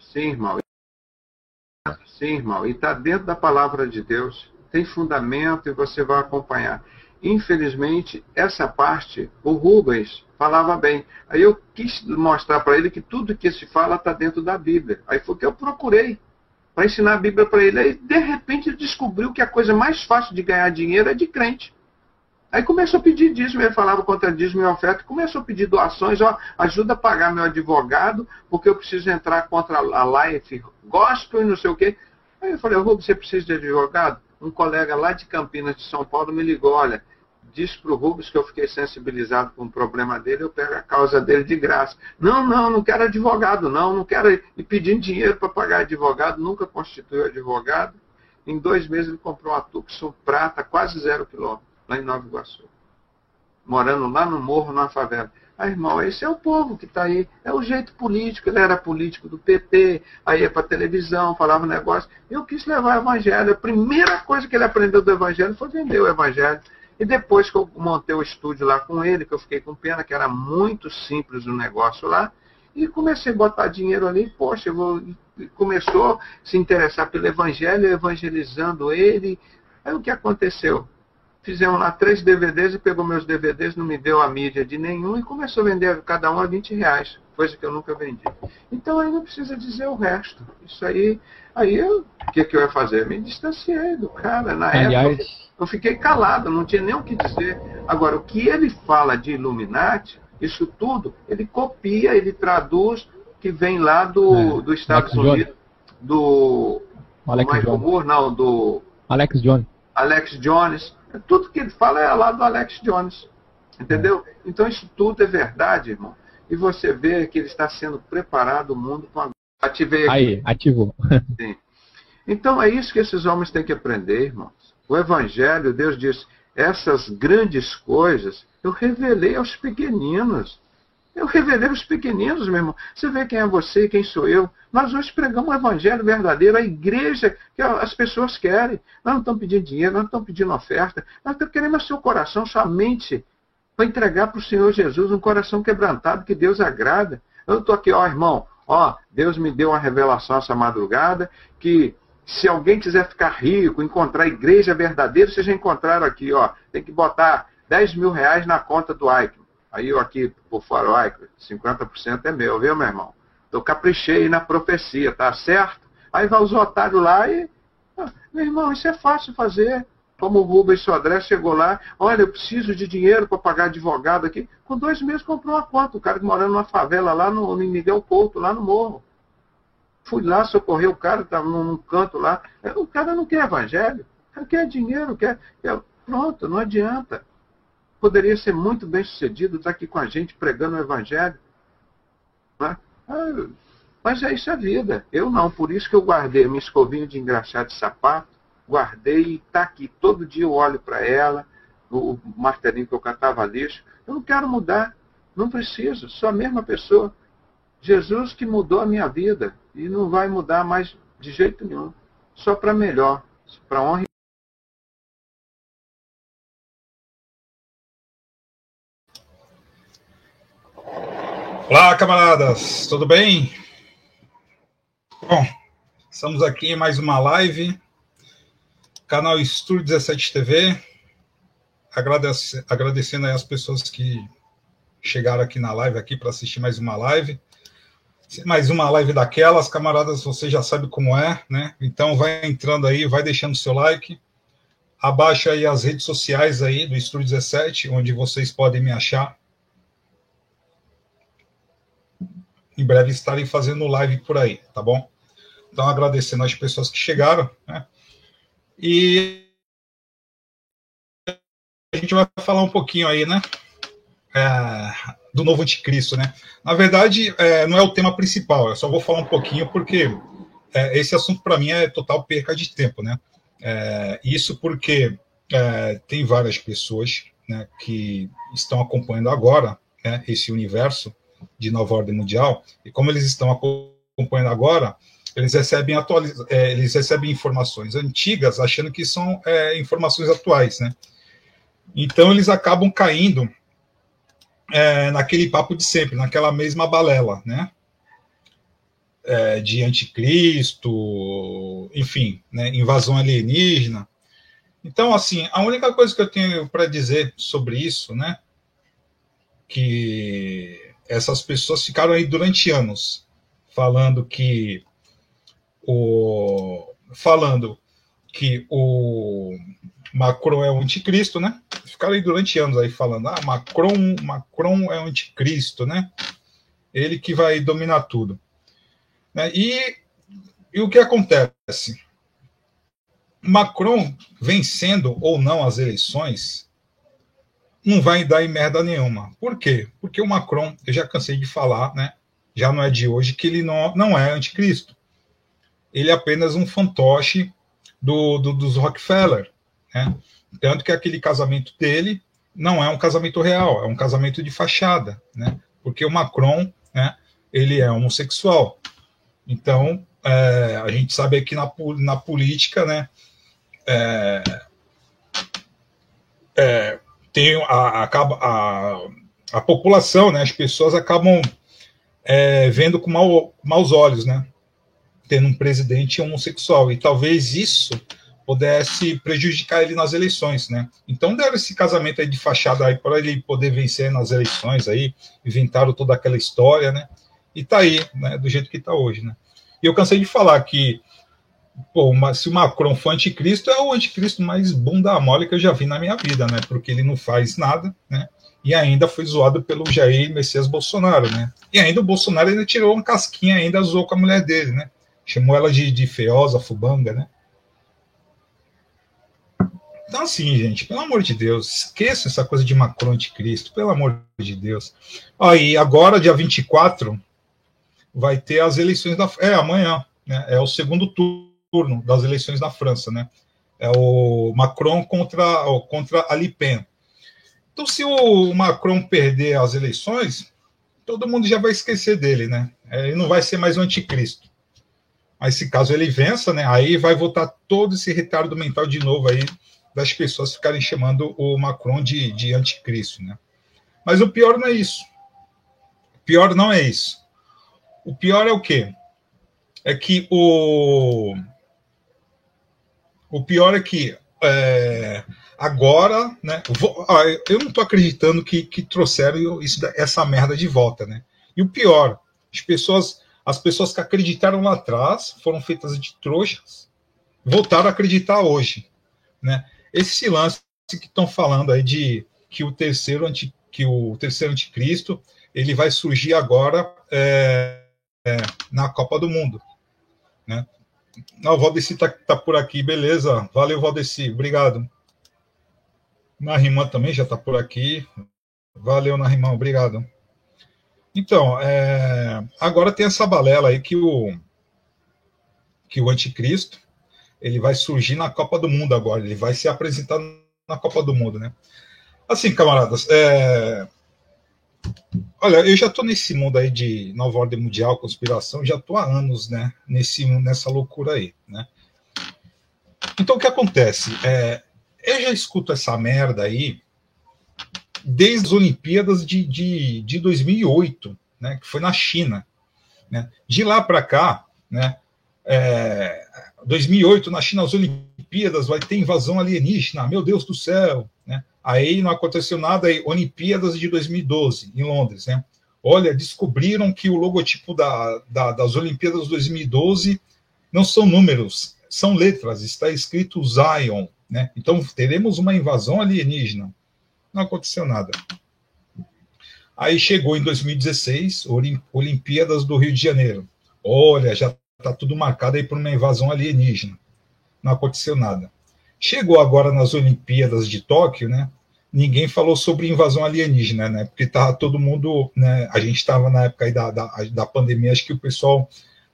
Sim, irmão. Sim, irmão. E está dentro da palavra de Deus. Tem fundamento e você vai acompanhar. Infelizmente, essa parte, o Rubens falava bem. Aí eu quis mostrar para ele que tudo que se fala está dentro da Bíblia. Aí foi que eu procurei para ensinar a Bíblia para ele. Aí, de repente, ele descobriu que a coisa mais fácil de ganhar dinheiro é de crente. Aí começou a pedir dízimo, ele falava contra dízimo e oferta, começou a pedir doações, ó, ajuda a pagar meu advogado, porque eu preciso entrar contra a Life Gospel e não sei o quê. Aí eu falei, Rubens, você precisa de advogado? Um colega lá de Campinas, de São Paulo, me ligou, olha, disse para o Rubens que eu fiquei sensibilizado com o problema dele, eu pego a causa dele de graça. Não, não, não quero advogado, não, não quero ir pedindo dinheiro para pagar advogado, nunca constituiu advogado. Em dois meses ele comprou uma Tucson prata, quase zero quilômetro, lá em Nova Iguaçu. Morando lá no morro, na favela. Ah, irmão, esse é o povo que está aí. É o jeito político. Ele era político do PT, aí ia para televisão, falava negócio. Eu quis levar o evangelho. A primeira coisa que ele aprendeu do evangelho foi vender o evangelho. E depois que eu montei o estúdio lá com ele, que eu fiquei com pena, que era muito simples o negócio lá, e comecei a botar dinheiro ali, poxa, vou... começou a se interessar pelo evangelho, evangelizando ele. Aí o que aconteceu? Fizemos lá três DVDs e pegou meus DVDs, não me deu a mídia de nenhum e começou a vender cada um a 20 reais, coisa que eu nunca vendi. Então aí não precisa dizer o resto. Isso aí, aí o que, que eu ia fazer? Me distanciei do cara. Na Aliás, época eu fiquei calado, não tinha nem o que dizer. Agora, o que ele fala de Illuminati, isso tudo, ele copia, ele traduz, que vem lá do, é, dos Estados Alex Unidos, do, Alex do Michael Moore, não, do Alex Jones. Alex Jones. Tudo que ele fala é lá do Alex Jones. Entendeu? É. Então isso tudo é verdade, irmão. E você vê que ele está sendo preparado o mundo com a. Ativei aqui. Aí, ativou. Sim. Então é isso que esses homens têm que aprender, irmãos. O Evangelho, Deus diz, essas grandes coisas eu revelei aos pequeninos. Eu revelei aos pequeninos, meu irmão. Você vê quem é você, quem sou eu. Nós hoje pregamos o evangelho verdadeiro, a igreja que as pessoas querem. Nós não estamos pedindo dinheiro, nós não estamos pedindo oferta. Nós querendo o seu coração, sua mente, para entregar para o Senhor Jesus um coração quebrantado que Deus agrada. Eu estou aqui, ó, irmão, ó, Deus me deu uma revelação essa madrugada que se alguém quiser ficar rico, encontrar a igreja verdadeira, vocês já encontraram aqui, ó. Tem que botar 10 mil reais na conta do Ike. Aí eu aqui, por Ike, 50% é meu, viu, meu irmão? Eu caprichei na profecia, tá certo? Aí vai os otários lá e. Ah, meu irmão, isso é fácil fazer. Como o Rubens Sodré chegou lá, olha, eu preciso de dinheiro para pagar advogado aqui. Com dois meses comprou uma conta. O cara morando numa favela lá no, no Miguel Couto, lá no morro. Fui lá socorrer o cara, estava num canto lá. O cara não quer evangelho, o cara quer dinheiro, quer. quer... Pronto, não adianta. Poderia ser muito bem sucedido estar aqui com a gente pregando o evangelho. Né? Ah, mas é isso a vida. Eu não, por isso que eu guardei minha escovinha de engraxar de sapato, guardei e está aqui. Todo dia eu olho para ela, o martelinho que eu catava lixo. Eu não quero mudar, não preciso, sou a mesma pessoa. Jesus que mudou a minha vida e não vai mudar mais de jeito nenhum, só para melhor, para honra e Olá, camaradas, tudo bem? Bom, estamos aqui em mais uma live, canal Estúdio 17 TV. Agradece, agradecendo aí as pessoas que chegaram aqui na live aqui para assistir mais uma live mais uma live daquelas, camaradas, você já sabe como é, né? Então vai entrando aí, vai deixando seu like. Abaixa aí as redes sociais aí do Estúdio 17, onde vocês podem me achar. Em breve estarei fazendo live por aí, tá bom? Então agradecendo as pessoas que chegaram, né? E a gente vai falar um pouquinho aí, né? É, do novo anticristo, né? Na verdade, é, não é o tema principal, eu só vou falar um pouquinho porque é, esse assunto para mim é total perca de tempo, né? É, isso porque é, tem várias pessoas né, que estão acompanhando agora né, esse universo de nova ordem mundial e como eles estão acompanhando agora, eles recebem atualiz... É, eles recebem informações antigas achando que são é, informações atuais, né? Então eles acabam caindo é, naquele papo de sempre, naquela mesma balela, né? é, de anticristo, enfim, né, invasão alienígena. Então, assim, a única coisa que eu tenho para dizer sobre isso, né, que essas pessoas ficaram aí durante anos falando que o falando que o Macron é o anticristo, né? Ficaram aí durante anos aí falando, ah, Macron, Macron é o anticristo, né? Ele que vai dominar tudo. Né? E, e o que acontece? Macron vencendo ou não as eleições não vai dar em merda nenhuma. Por quê? Porque o Macron, eu já cansei de falar, né? Já não é de hoje que ele não, não é anticristo. Ele é apenas um fantoche do, do, dos Rockefeller, né? Tanto que aquele casamento dele não é um casamento real, é um casamento de fachada, né? Porque o Macron, né? Ele é homossexual. Então, é, a gente sabe que na, na política, né, é, é, tem a, a, a, a, população, né, as pessoas acabam é, vendo com mau, maus olhos, né, tendo um presidente homossexual, e talvez isso pudesse prejudicar ele nas eleições, né? Então deram esse casamento aí de fachada aí para ele poder vencer nas eleições aí, inventaram toda aquela história, né? e está aí, né, do jeito que está hoje. Né? E eu cansei de falar que pô, se o Macron for anticristo, é o anticristo mais bunda mole que eu já vi na minha vida, né? Porque ele não faz nada, né? E ainda foi zoado pelo Jair Messias Bolsonaro, né? E ainda o Bolsonaro ainda tirou uma casquinha, ainda zoou com a mulher dele, né? Chamou ela de, de feiosa, fubanga, né? Então, assim, gente, pelo amor de Deus, esqueçam essa coisa de Macron anticristo, pelo amor de Deus. Aí, agora, dia 24, vai ter as eleições da é amanhã, né? É o segundo turno das eleições da França, né? É o Macron contra contra a Le Pen. Então, se o Macron perder as eleições, todo mundo já vai esquecer dele, né? É, ele não vai ser mais o anticristo. Mas se caso ele vença, né? Aí vai voltar todo esse retardo mental de novo aí das pessoas ficarem chamando o Macron de, de anticristo, né? Mas o pior não é isso. O pior não é isso. O pior é o quê? É que o. O pior é que é, agora, né? Vou, ah, eu não estou acreditando que, que trouxeram isso, essa merda de volta, né? E o pior, as pessoas, as pessoas que acreditaram lá atrás foram feitas de trouxas, voltaram a acreditar hoje, né? Esse lance que estão falando aí de que o terceiro anti, que o terceiro anticristo ele vai surgir agora é, é, na Copa do Mundo. Né? Não, o Valdeci está tá por aqui, beleza. Valeu, Valdeci, obrigado. Narimã também já está por aqui. Valeu, Narimã, obrigado. Então, é, agora tem essa balela aí que o, que o anticristo ele vai surgir na Copa do Mundo agora, ele vai se apresentar na Copa do Mundo, né? Assim, camaradas, é, Olha, eu já estou nesse mundo aí de nova ordem mundial, conspiração, já estou há anos, né? Nesse, nessa loucura aí, né? Então, o que acontece? É, eu já escuto essa merda aí desde as Olimpíadas de, de, de 2008, né? Que foi na China. Né? De lá para cá, né? É, 2008, na China, as Olimpíadas, vai ter invasão alienígena, meu Deus do céu, né? Aí não aconteceu nada, aí, Olimpíadas de 2012, em Londres, né? Olha, descobriram que o logotipo da, da, das Olimpíadas de 2012 não são números, são letras, está escrito Zion, né? Então teremos uma invasão alienígena. Não aconteceu nada. Aí chegou em 2016, Olimpíadas do Rio de Janeiro. Olha, já está tudo marcado aí por uma invasão alienígena. Não aconteceu nada. Chegou agora nas Olimpíadas de Tóquio, né? Ninguém falou sobre invasão alienígena, né? Porque estava todo mundo, né? A gente estava na época da, da, da pandemia, acho que o pessoal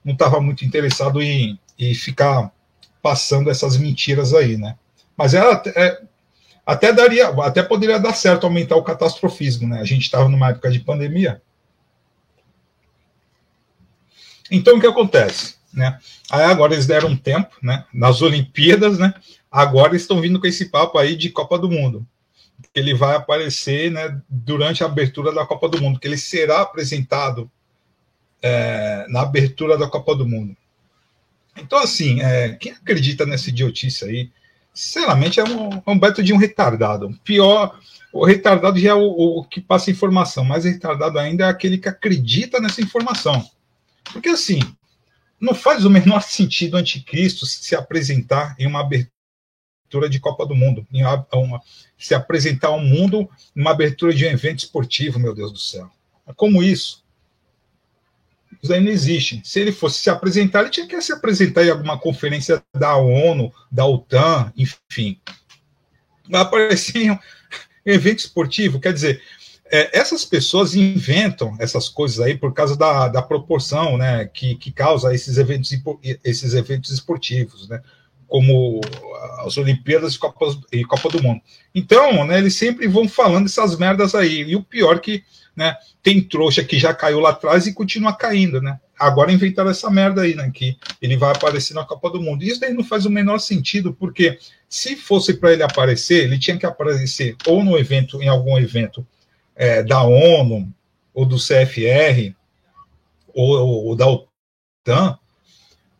não estava muito interessado em, em ficar passando essas mentiras aí, né? Mas era, é, até daria, até poderia dar certo aumentar o catastrofismo, né? A gente estava numa época de pandemia. Então o que acontece, né? Aí agora eles deram um tempo, né? Nas Olimpíadas, né? Agora estão vindo com esse papo aí de Copa do Mundo. Ele vai aparecer né, durante a abertura da Copa do Mundo, que ele será apresentado é, na abertura da Copa do Mundo. Então, assim, é, quem acredita nessa idiotice aí, sinceramente, é um, é um beto de um retardado. Pior, o retardado já é o, o, que passa informação, mas retardado ainda é aquele que acredita nessa informação. Porque, assim, não faz o menor sentido o anticristo se apresentar em uma abertura de Copa do Mundo, em uma, se apresentar ao mundo numa abertura de um evento esportivo, meu Deus do céu. É como isso? Isso não existe. Se ele fosse se apresentar, ele tinha que se apresentar em alguma conferência da ONU, da OTAN, enfim. Um evento esportivo, quer dizer, é, essas pessoas inventam essas coisas aí por causa da, da proporção né, que, que causa esses eventos, esses eventos esportivos, né, como as Olimpíadas e Copa, e Copa do Mundo. Então, né, eles sempre vão falando essas merdas aí. E o pior que né, tem trouxa que já caiu lá atrás e continua caindo, né? Agora inventaram essa merda aí, né? Que ele vai aparecer na Copa do Mundo. Isso daí não faz o menor sentido, porque se fosse para ele aparecer, ele tinha que aparecer ou no evento, em algum evento é, da ONU, ou do CFR, ou, ou da OTAN,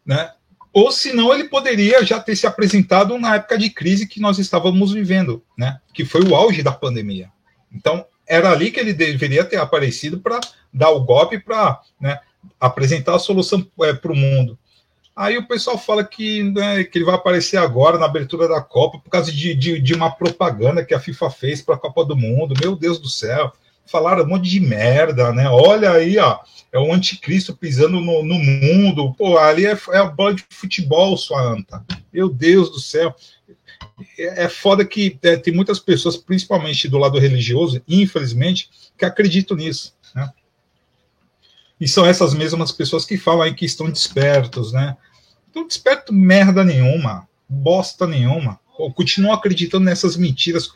né? Ou senão ele poderia já ter se apresentado na época de crise que nós estávamos vivendo, né? Que foi o auge da pandemia. Então, era ali que ele deveria ter aparecido para dar o golpe para né, apresentar a solução é, para o mundo. Aí o pessoal fala que, né, que ele vai aparecer agora na abertura da Copa por causa de, de, de uma propaganda que a FIFA fez para a Copa do Mundo. Meu Deus do céu. Falaram um monte de merda, né? Olha aí, ó. É o anticristo pisando no, no mundo. Pô, ali é, é a bola de futebol, sua anta. Meu Deus do céu. É, é foda que é, tem muitas pessoas, principalmente do lado religioso, infelizmente, que acreditam nisso. Né? E são essas mesmas pessoas que falam aí que estão despertos, né? Não desperto merda nenhuma, bosta nenhuma. Continuam acreditando nessas mentiras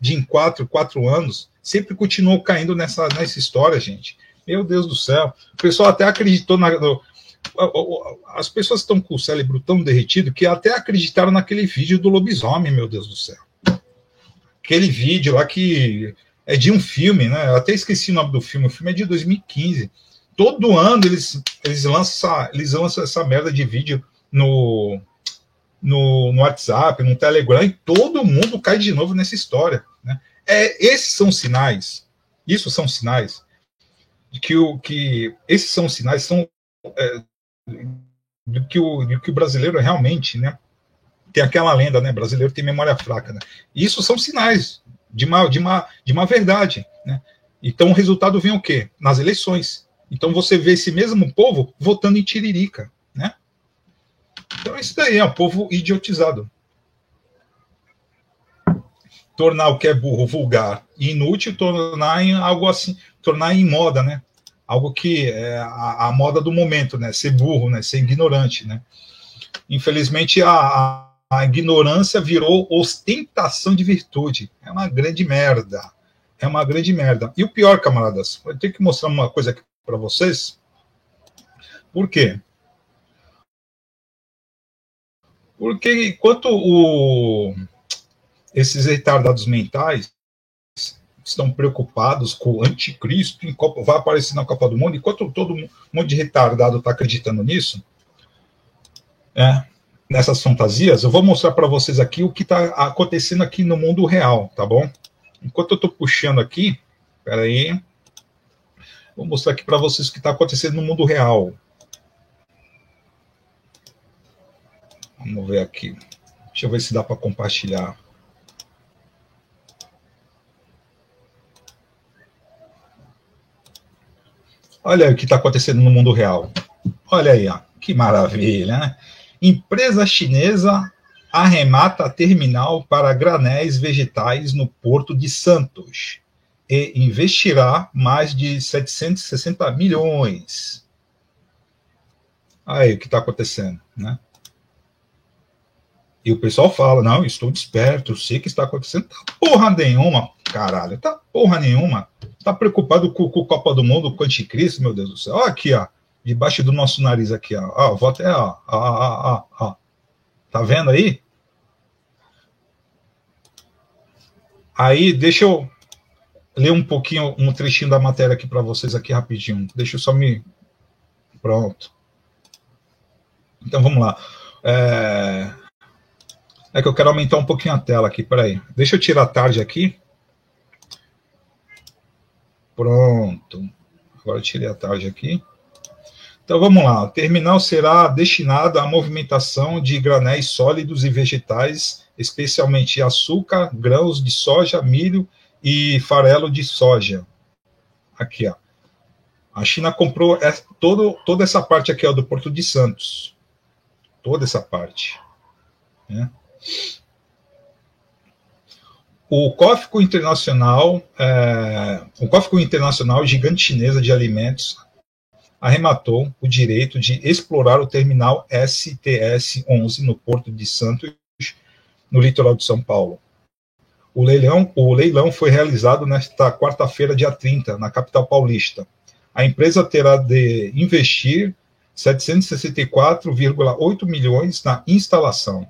de, em quatro, quatro anos. Sempre continuam caindo nessa, nessa história, gente. Meu Deus do céu. O pessoal até acreditou na, no, as pessoas estão com o cérebro tão derretido que até acreditaram naquele vídeo do lobisomem, meu Deus do céu. Aquele vídeo lá que é de um filme, né? Eu até esqueci o nome do filme. O filme é de 2015 todo ano eles, eles, lançam, eles lançam essa merda de vídeo no, no, no, WhatsApp, no Telegram, e todo mundo cai de novo nessa história. Né? É, esses são sinais, isso são sinais, de que, o, que esses são sinais são, é, de, que o, que o brasileiro realmente né, tem aquela lenda, né? Brasileiro tem memória fraca. Né? Isso são sinais de uma, de uma, de uma verdade. Né? Então o resultado vem o quê? Nas eleições. Então você vê esse mesmo povo votando em Tiririca? Então isso daí é um povo idiotizado. Tornar o que é burro vulgar e inútil, tornar em algo assim, tornar em moda, né? Algo que é a, a moda do momento, né? Ser burro, né? Ser ignorante, né? Infelizmente a, a, ignorância virou ostentação de virtude. É uma grande merda. É uma grande merda. E o pior, camaradas, eu tenho que mostrar uma coisa aqui para vocês. Por quê? Porque enquanto o, esses retardados mentais estão preocupados com o anticristo, Copa, vai aparecer na Copa do Mundo, enquanto todo mundo de retardado está acreditando nisso, é, nessas fantasias, eu vou mostrar para vocês aqui o que está acontecendo aqui no mundo real, tá bom? Enquanto eu estou puxando aqui, peraí, aí Vou mostrar aqui para vocês o que está acontecendo no mundo real. Vamos ver aqui. Deixa eu ver se dá para compartilhar. Olha o que está acontecendo no mundo real. Olha aí, ó, que maravilha, né? Empresa chinesa arremata terminal para granéis vegetais no Porto de Santos e investirá mais de 760 milhões. Aí o que está acontecendo, né? E o pessoal fala, não, estou desperto, sei que está acontecendo. Tá porra nenhuma, caralho, tá porra nenhuma. Tá preocupado com, com Copa do Mundo, com o Anticristo, meu Deus do céu. Aqui, ó, debaixo do nosso nariz aqui, ó. Ó, vou até, ó, ó, ó, ó, ó. Tá vendo aí? Aí, deixa eu ler um pouquinho, um trechinho da matéria aqui para vocês aqui rapidinho. Deixa eu só me Pronto. Então vamos lá. É... é que eu quero aumentar um pouquinho a tela aqui, peraí. Deixa eu tirar a tarde aqui. Pronto. Agora eu tirei a tarde aqui. Então vamos lá. O terminal será destinado à movimentação de granéis sólidos e vegetais, especialmente açúcar, grãos de soja, milho e farelo de soja. Aqui, ó. A China comprou todo, toda essa parte aqui ó, do Porto de Santos. Toda essa parte. Né? O COFCO Internacional, é, o COFCO Internacional Gigante Chinesa de Alimentos arrematou o direito de explorar o terminal STS-11 no Porto de Santos, no litoral de São Paulo. O leilão, o leilão foi realizado nesta quarta-feira, dia 30, na capital paulista. A empresa terá de investir 764,8 milhões na instalação.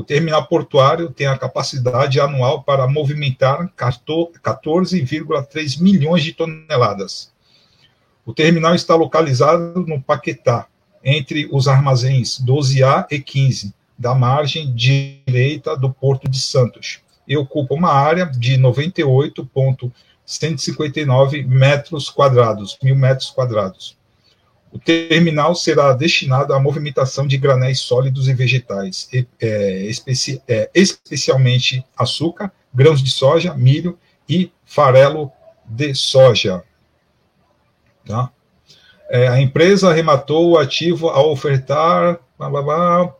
O terminal portuário tem a capacidade anual para movimentar 14,3 milhões de toneladas. O terminal está localizado no Paquetá, entre os armazéns 12A e 15, da margem direita do Porto de Santos, e ocupa uma área de 98,159 metros quadrados, mil metros quadrados. O terminal será destinado à movimentação de granéis sólidos e vegetais, é, especi é, especialmente açúcar, grãos de soja, milho e farelo de soja. Tá? É, a empresa arrematou o ativo ao ofertar blá, blá, blá,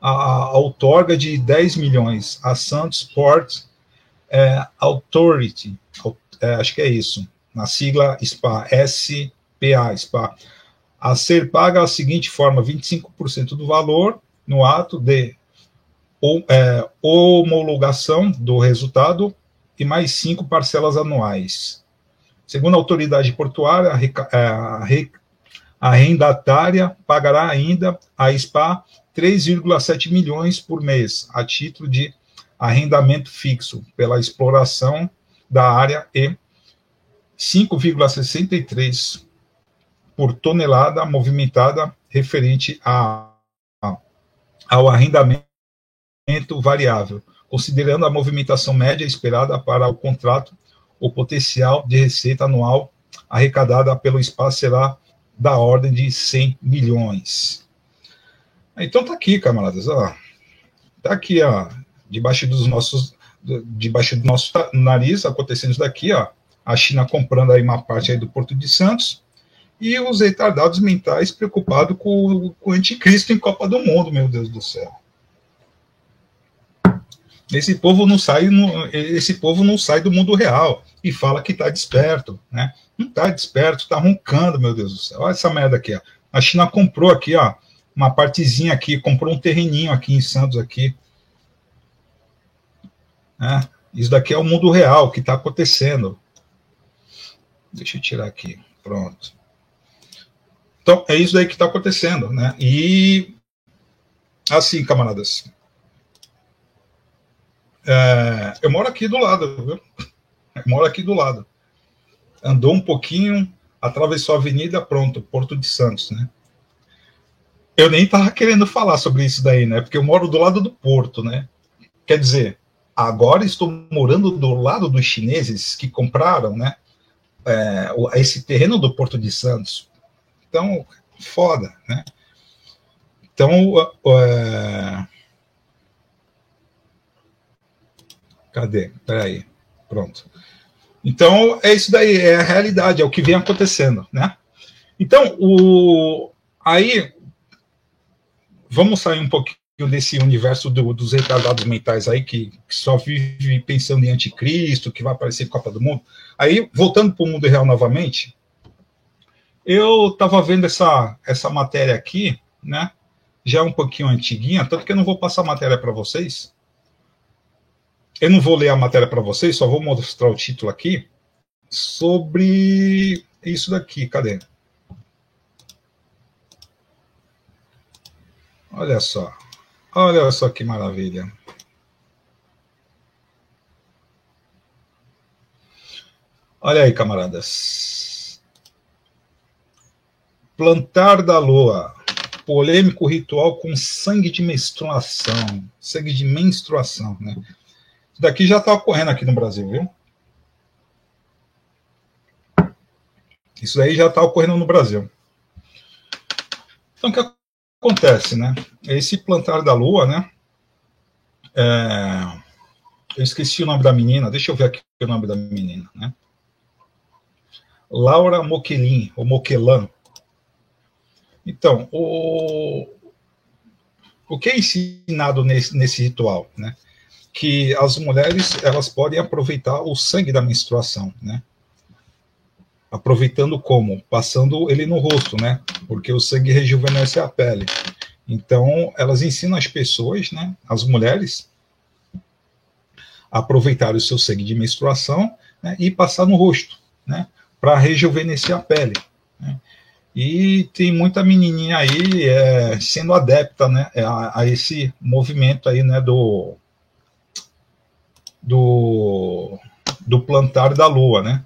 a, a outorga de 10 milhões a Santos Port é, Authority, é, acho que é isso, na sigla SPA, SPA, SPA a ser paga da seguinte forma: 25% do valor no ato de é, homologação do resultado e mais cinco parcelas anuais. Segundo a autoridade portuária, a, é, arrendatária pagará ainda a SPA 3,7 milhões por mês, a título de arrendamento fixo pela exploração da área e 5,63 por tonelada movimentada referente a, a, ao arrendamento variável, considerando a movimentação média esperada para o contrato, o potencial de receita anual arrecadada pelo espaço será da ordem de 100 milhões. Então tá aqui, camaradas, ó. Tá aqui, ó, debaixo dos nossos debaixo do nosso nariz acontecendo isso daqui, ó. A China comprando aí uma parte aí do Porto de Santos, e os retardados mentais preocupados com, com o anticristo em Copa do Mundo, meu Deus do céu. Esse povo não sai, esse povo não sai do mundo real e fala que está desperto, né? Não está desperto, está roncando, meu Deus do céu. Olha essa merda aqui, ó. A China comprou aqui, ó, uma partezinha aqui, comprou um terreninho aqui em Santos aqui. É, isso daqui é o mundo real que está acontecendo. Deixa eu tirar aqui. Pronto. Então, é isso aí que está acontecendo, né? E, assim, camaradas, é, eu moro aqui do lado, viu? Eu moro aqui do lado. Andou um pouquinho, atravessou a avenida, pronto, Porto de Santos, né? Eu nem estava querendo falar sobre isso daí, né? Porque eu moro do lado do porto, né? Quer dizer, agora estou morando do lado dos chineses que compraram, né? É, esse terreno do Porto de Santos então, foda, né? Então, uh, cadê? Peraí, pronto. Então, é isso daí, é a realidade, é o que vem acontecendo, né? Então, o, aí, vamos sair um pouquinho desse universo do, dos retardados mentais aí, que, que, só vive pensando em anticristo, que vai aparecer Copa do Mundo. Aí, voltando para o mundo real novamente, eu estava vendo essa, essa matéria aqui, né? Já é um pouquinho antiguinha, tanto que eu não vou passar a matéria para vocês. Eu não vou ler a matéria para vocês, só vou mostrar o título aqui sobre isso daqui. Cadê? Olha só. Olha só que maravilha. Olha aí, camaradas. Plantar da lua. Polêmico ritual com sangue de menstruação. Sangue de menstruação, né? Isso daqui já está ocorrendo aqui no Brasil, viu? Isso aí já está ocorrendo no Brasil. Então, o que acontece, né? Esse plantar da lua, né? É... Eu esqueci o nome da menina, deixa eu ver aqui o nome da menina, né? Laura Moquelin, ou Moquelan. Então, o, o que é ensinado nesse, nesse ritual, né? Que as mulheres, elas podem aproveitar o sangue da menstruação, né? Aproveitando como? Passando ele no rosto, né? Porque o sangue rejuvenesce a pele. Então, elas ensinam as pessoas, né? As mulheres, a aproveitar o seu sangue de menstruação né, e passar no rosto, né? para rejuvenescer a pele. E tem muita menininha aí é, sendo adepta né, a, a, esse movimento aí, né, do, do, do plantar da lua, né?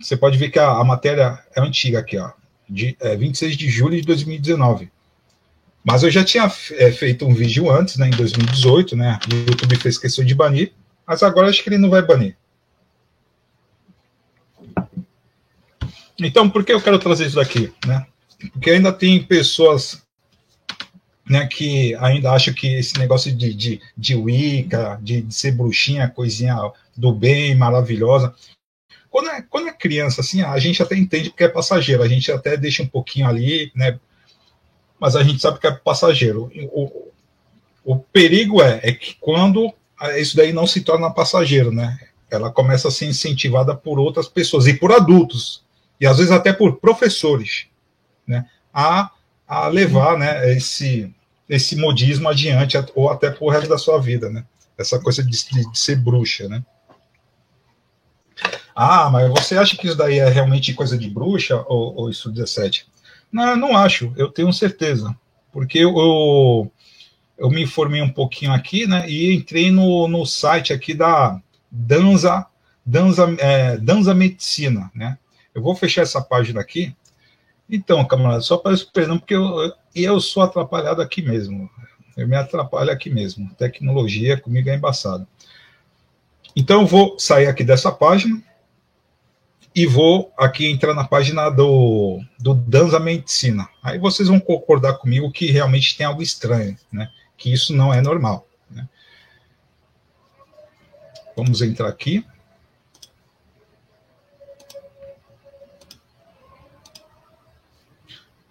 Você pode ver que a, a matéria é antiga aqui, ó, de é, 26 de julho de 2019. Mas eu já tinha é, feito um vídeo antes, né, em 2018, né? O YouTube fez questão de banir, mas agora acho que ele não vai banir. Então, por que eu quero trazer isso daqui? Né? Porque ainda tem pessoas né, que ainda acham que esse negócio de, de, de Wicca, de, de ser bruxinha, coisinha do bem, maravilhosa. Quando é, quando é criança, assim, a gente até entende porque é passageiro, a gente até deixa um pouquinho ali, né? Mas a gente sabe que é passageiro. O, o perigo é, é que quando isso daí não se torna passageiro, né? Ela começa a ser incentivada por outras pessoas e por adultos e às vezes até por professores, né, a, a levar né, esse, esse modismo adiante, ou até por resto da sua vida, né? Essa coisa de, de, ser bruxa, né? Ah, mas você acha que isso daí é realmente coisa de bruxa, ou, ou isso 17? Não, não acho, eu tenho certeza. Porque eu, eu, eu, me informei um pouquinho aqui, né? E entrei no, no site aqui da Danza, Danza, é, Danza Medicina, né? Eu vou fechar essa página aqui. Então, camarada, só para perdão, porque eu, eu sou atrapalhado aqui mesmo. Eu me atrapalho aqui mesmo. Tecnologia comigo é embaçado. Então, eu vou sair aqui dessa página e vou aqui entrar na página do, do Danza Medicina. Aí vocês vão concordar comigo que realmente tem algo estranho, né? Que isso não é normal. Né? Vamos entrar aqui.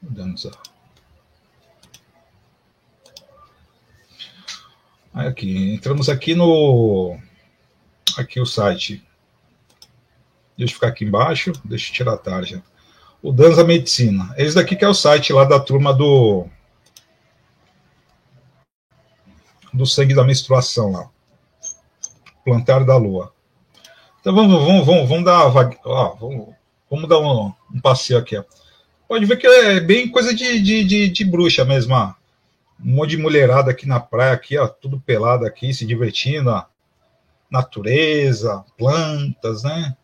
Danza. Aqui, entramos aqui no aqui o site. Deixa eu ficar aqui embaixo, deixa eu tirar a tarja. O Danza Medicina. Esse daqui que é o site lá da turma do do sangue da menstruação lá. Plantar da Lua. Então vamos, vamos, vamos, vamos dar, ó, vamos, vamos dar um, um passeio aqui. Ó pode ver que é bem coisa de, de, de, de bruxa mesmo, ó. Um monte de mulherada aqui na praia, aqui, ó, tudo pelado aqui, se divertindo, ó. Natureza, plantas, né?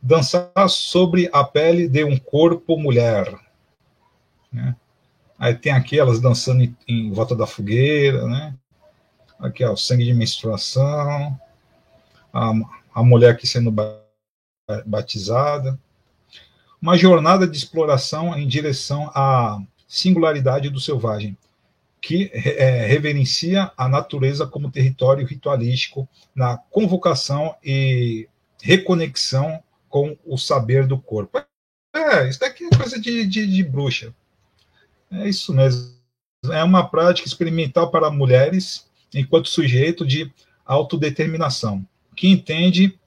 Dançar sobre a pele de um corpo mulher. Né? Aí tem aqui elas dançando em, em volta da fogueira, né? Aqui, ó, o sangue de menstruação. A, a mulher aqui sendo batizada uma jornada de exploração em direção à singularidade do selvagem, que é, reverencia a natureza como território ritualístico na convocação e reconexão com o saber do corpo. É, isso daqui é coisa de, de, de bruxa. É isso mesmo. É uma prática experimental para mulheres enquanto sujeito de autodeterminação, que entende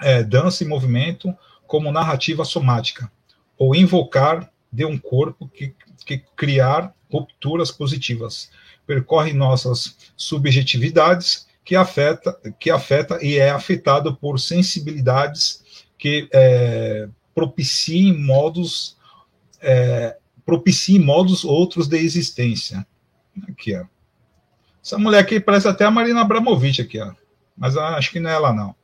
é, dança e movimento como narrativa somática, ou invocar de um corpo que, que criar rupturas positivas. Percorre nossas subjetividades que afeta, que afeta e é afetado por sensibilidades que é, propiciem modos é, propiciem modos outros de existência. Aqui, ó. Essa mulher aqui parece até a Marina Abramovic aqui, ó. Mas acho que não é ela, não.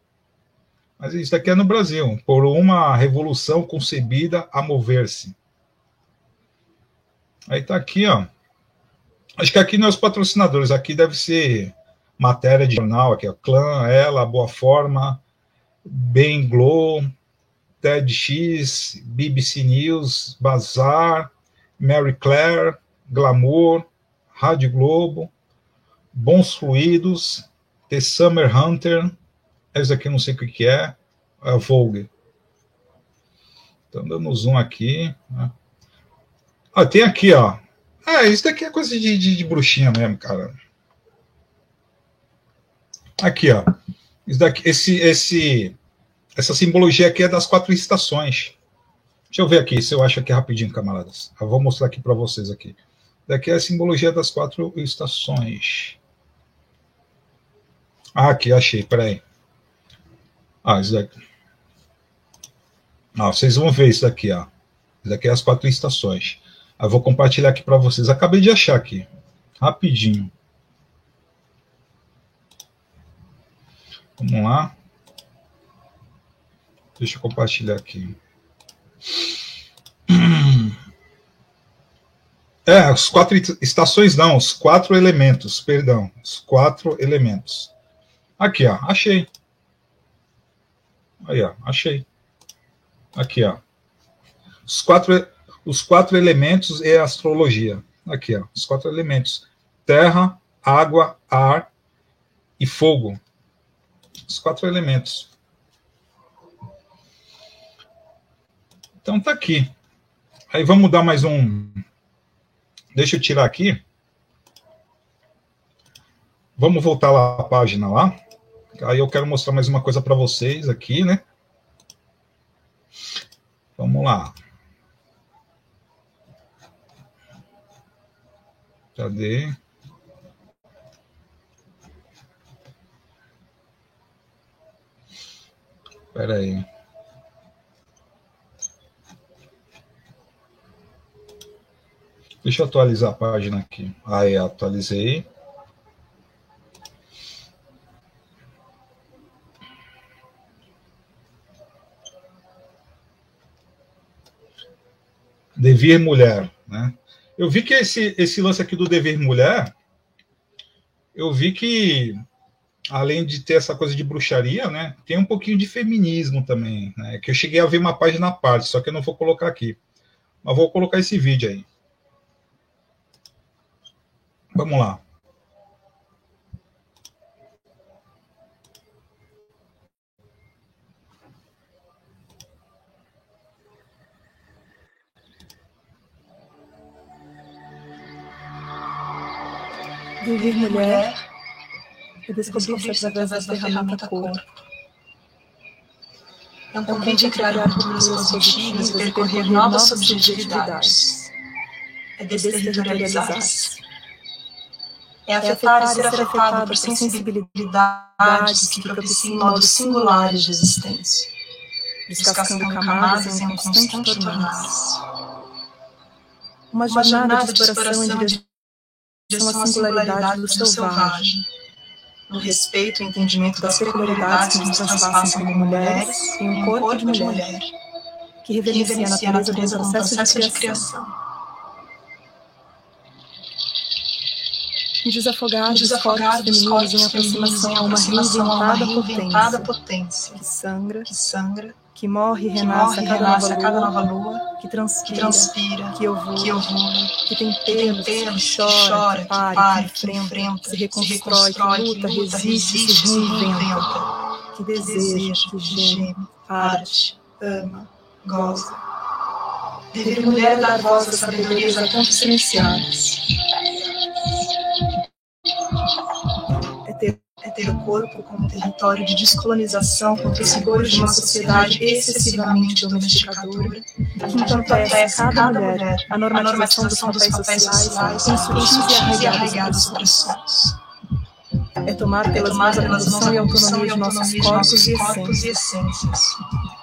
Mas isso daqui é no Brasil, por uma revolução concebida a mover-se. Aí tá aqui, ó. Acho que aqui não é os patrocinadores, aqui deve ser matéria de jornal, aqui, ó. Clã, Ela, Boa Forma, Bem Glow, TEDx, BBC News, Bazar, Mary Claire, Glamour, Rádio Globo, Bons Fluidos, The Summer Hunter, esse aqui não sei o que, é, é Vogue. Estão dando zoom aqui. Né? Ah, tem aqui, ó. Ah, isso daqui é coisa de, de, de bruxinha mesmo, cara. Aqui, ó. Isso daqui, esse, esse, essa simbologia aqui é das quatro estações. Deixa eu ver aqui se eu acho aqui rapidinho, camaradas. Eu vou mostrar aqui para vocês aqui. Daqui é a simbologia das quatro estações. Ah, aqui, achei, peraí. Ah, isso daqui. Ah, vocês vão ver isso daqui, ó. Isso daqui é as quatro estações. Eu vou compartilhar aqui para vocês. Acabei de achar aqui. Rapidinho. Vamos lá. Deixa eu compartilhar aqui. É, as quatro estações não, os quatro elementos, perdão, os quatro elementos. Aqui, ó, achei. Aí, ó, achei. Aqui, ó. Os quatro, os quatro elementos é a astrologia. Aqui, ó, os quatro elementos: terra, água, ar e fogo. Os quatro elementos. Então tá aqui. Aí vamos dar mais um. Deixa eu tirar aqui. Vamos voltar lá à página lá. Aí eu quero mostrar mais uma coisa para vocês aqui, né? Vamos lá. Cadê? Espera aí. Deixa eu atualizar a página aqui. Aí, atualizei. Devir mulher, né? Eu vi que esse, esse lance aqui do dever mulher, eu vi que além de ter essa coisa de bruxaria, né, tem um pouquinho de feminismo também, né, que eu cheguei a ver uma página à parte, só que eu não vou colocar aqui. Mas vou colocar esse vídeo aí. Vamos lá. Viver mulher e descobrir-se através da ferramenta corpo. É um convite a criar positivas e percorrer novas subjetividades. É desterritorializar-se é afetar e ser afetado por sensibilidades que propiciam modos singulares de existência, descascando camadas em um constante tornar-se. Uma jornada de exploração em direção à singularidade do selvagem, no respeito e entendimento das peculiaridades que nos transpassam como mulheres em um corpo de mulher, que reverencia a natureza como processo de criação. e desafogar, desafogar dos corpos femininos em aproximação a uma reinventada, reinventada potência, que sangra, que sangra, que morre e renasce, a, cada renasce a cada nova lua, que transpira, que, transpira, que que, ovula, que tem pelos, que, chora, que, chora, que para, que, enfrenta, enfrenta, se reconstrói, que luta, luta resiste, resiste, se reinventa, que deseja, que geme, arte, ama, goza. Dever mulher dar voz às sabedorias a tantos silenciadas é ter o corpo como território de descolonização contra os rigores de uma sociedade excessivamente domesticadora, que entorpece cada mulher. a normalização dos papéis sociais com sutis e arraigadas opressões. É tomar pelas mãos a produção e autonomia de nossos corpos e essências,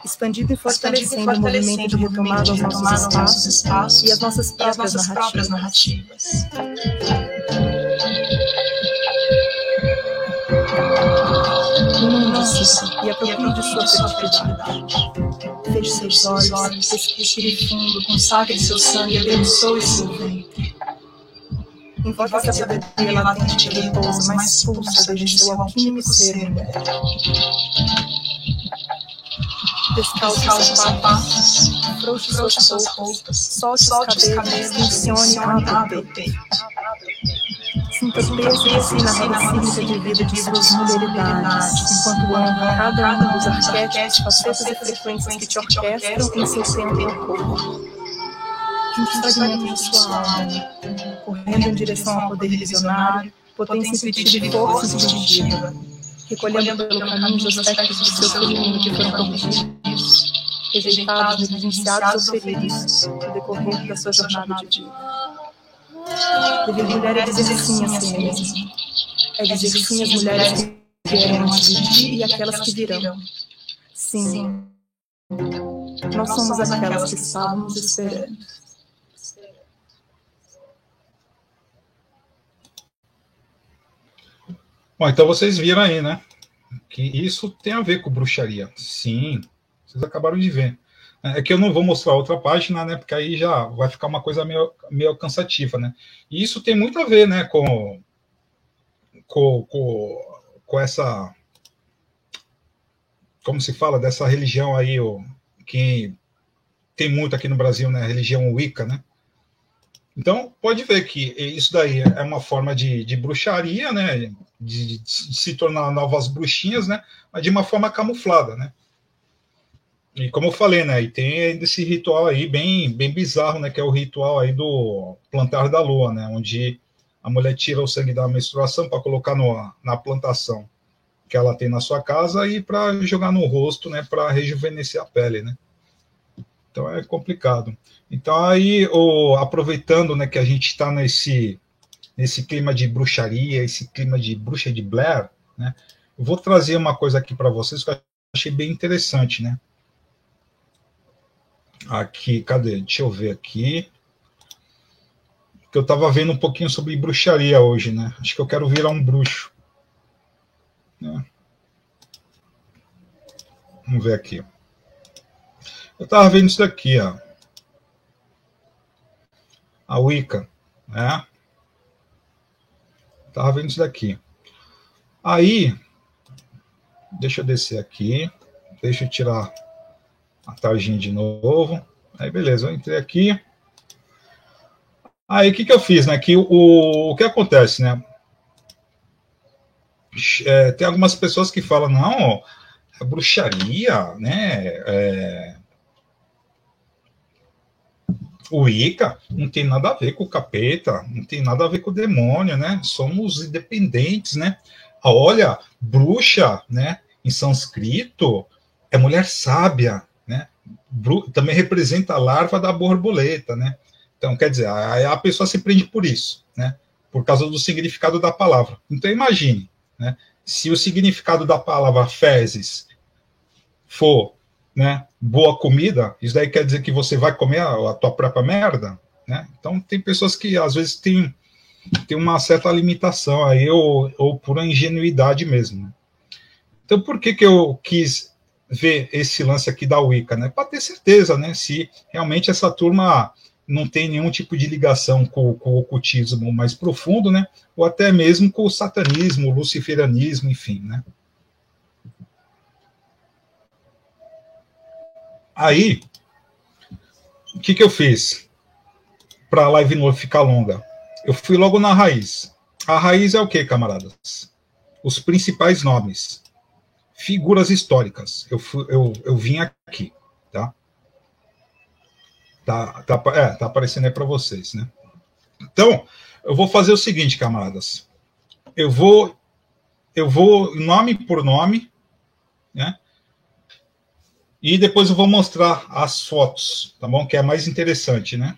expandindo e fortalecendo o movimento de retomada aos nossos espaços e as nossas próprias narrativas. Si e aproprie de sua fertilidade. Feche seus olhos, respire fundo, consagre seu sangue, abençoe seu ventre. Invoque essa sabedoria latente que repousa, mas pulsa desde seu alquímico ser. Descalce os sapatos, frouxe suas roupas, solte os cabelos, funcione a peito. Sinta assim na renascença de vida de suas mulheridades, enquanto honra cada um dos arquétipos, facetas e frequências que te orquestram em seu tempo e corpo. Junte os fragmentos de sua alma, correndo em direção ao poder visionário, potência intuitiva e força instintiva, recolhendo pelo caminho os aspectos do seu caminho que foram prometidos, rejeitados, negligenciados ou feridos no decorrer da sua jornada de vida. Dever mulher é dizer sim a si mesmo. É dizer sim às mulheres que vieram antes de ti e aquelas que virão. Sim. Nós somos aquelas que estávamos esperando. Bom, então vocês viram aí, né? Que isso tem a ver com bruxaria. Sim, vocês acabaram de ver. É que eu não vou mostrar outra página, né? Porque aí já vai ficar uma coisa meio, meio cansativa, né? E isso tem muito a ver, né? Com, com, com, com essa. Como se fala dessa religião aí, o, que tem muito aqui no Brasil, né? A religião Wicca, né? Então, pode ver que isso daí é uma forma de, de bruxaria, né? De, de, se tornar novas bruxinhas, né? Mas de uma forma camuflada, né? E como eu falei, né? E tem esse ritual aí bem, bem bizarro, né? Que é o ritual aí do plantar da lua, né? Onde a mulher tira o sangue da menstruação para colocar no, na plantação que ela tem na sua casa e para jogar no rosto, né? Para rejuvenescer a pele, né? Então é complicado. Então aí, o, aproveitando, né? Que a gente está nesse nesse clima de bruxaria, esse clima de bruxa de Blair, né? Eu vou trazer uma coisa aqui para vocês que eu achei bem interessante, né? Aqui, cadê? Deixa eu ver aqui. Que eu estava vendo um pouquinho sobre bruxaria hoje, né? Acho que eu quero virar um bruxo. Né? Vamos ver aqui. Eu estava vendo isso daqui, ó. A Wicca, né? Estava vendo isso daqui. Aí, deixa eu descer aqui. Deixa eu tirar tarjinha de novo. Aí, beleza, eu entrei aqui. Aí, o que, que eu fiz, né? Que o, o que acontece, né? É, tem algumas pessoas que falam, não, é bruxaria, né? É, o Ica não tem nada a ver com o capeta, não tem nada a ver com o demônio, né? Somos independentes, né? Olha, bruxa, né? Em sânscrito é mulher sábia, também representa a larva da borboleta, né? Então, quer dizer, a, a pessoa se prende por isso, né? Por causa do significado da palavra. Então, imagine, né? Se o significado da palavra fezes for, né, boa comida, isso daí quer dizer que você vai comer a, a tua própria merda, né? Então, tem pessoas que às vezes têm, têm uma certa limitação aí, ou, ou pura ingenuidade mesmo. Né? Então, por que que eu quis ver esse lance aqui da Wicca, né? Para ter certeza, né? Se realmente essa turma não tem nenhum tipo de ligação com, com, o ocultismo mais profundo, né? Ou até mesmo com o satanismo, o luciferianismo, enfim, né? Aí, o que, que eu fiz para a live não ficar longa? Eu fui logo na raiz. A raiz é o que, camaradas? Os principais nomes figuras históricas. Eu, fui, eu, eu vim aqui, tá? Tá, tá, é, tá aparecendo aí para vocês, né? Então, eu vou fazer o seguinte, camaradas. Eu vou, eu vou nome por nome, né? E depois eu vou mostrar as fotos, tá bom? Que é mais interessante, né?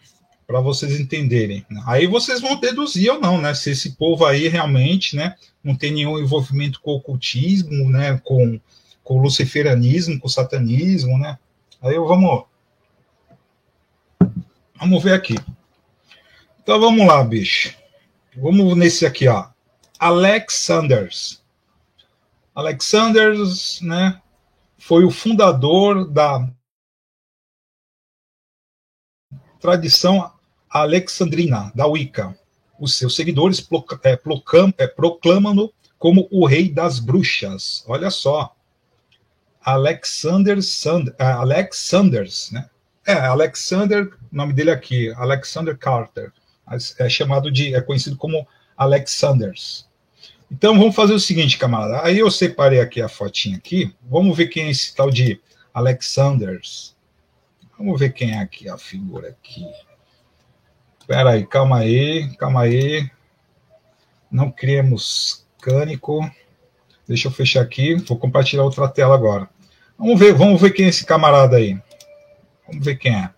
Para vocês entenderem. Aí vocês vão deduzir ou não, né? Se esse povo aí realmente, né? não tem nenhum envolvimento com o ocultismo, né, com, com o luciferianismo, com o satanismo, né? Aí vamos vamos ver aqui. Então vamos lá, bicho. Vamos nesse aqui, ó. Alex Sanders. Alexander, né, foi o fundador da tradição alexandrina, da Wicca. Os seus seguidores é, é, proclamam-no como o rei das bruxas. Olha só. Alexander Sand, uh, Alex Sanders, né? É, Alexander, nome dele aqui, Alexander Carter. É chamado de, é conhecido como Alexanders. Então vamos fazer o seguinte, camarada. Aí eu separei aqui a fotinha aqui. Vamos ver quem é esse tal de Alexanders. Vamos ver quem é aqui a figura aqui. Espera aí, calma aí, calma aí. Não criemos cânico. Deixa eu fechar aqui, vou compartilhar outra tela agora. Vamos ver, vamos ver quem é esse camarada aí. Vamos ver quem é.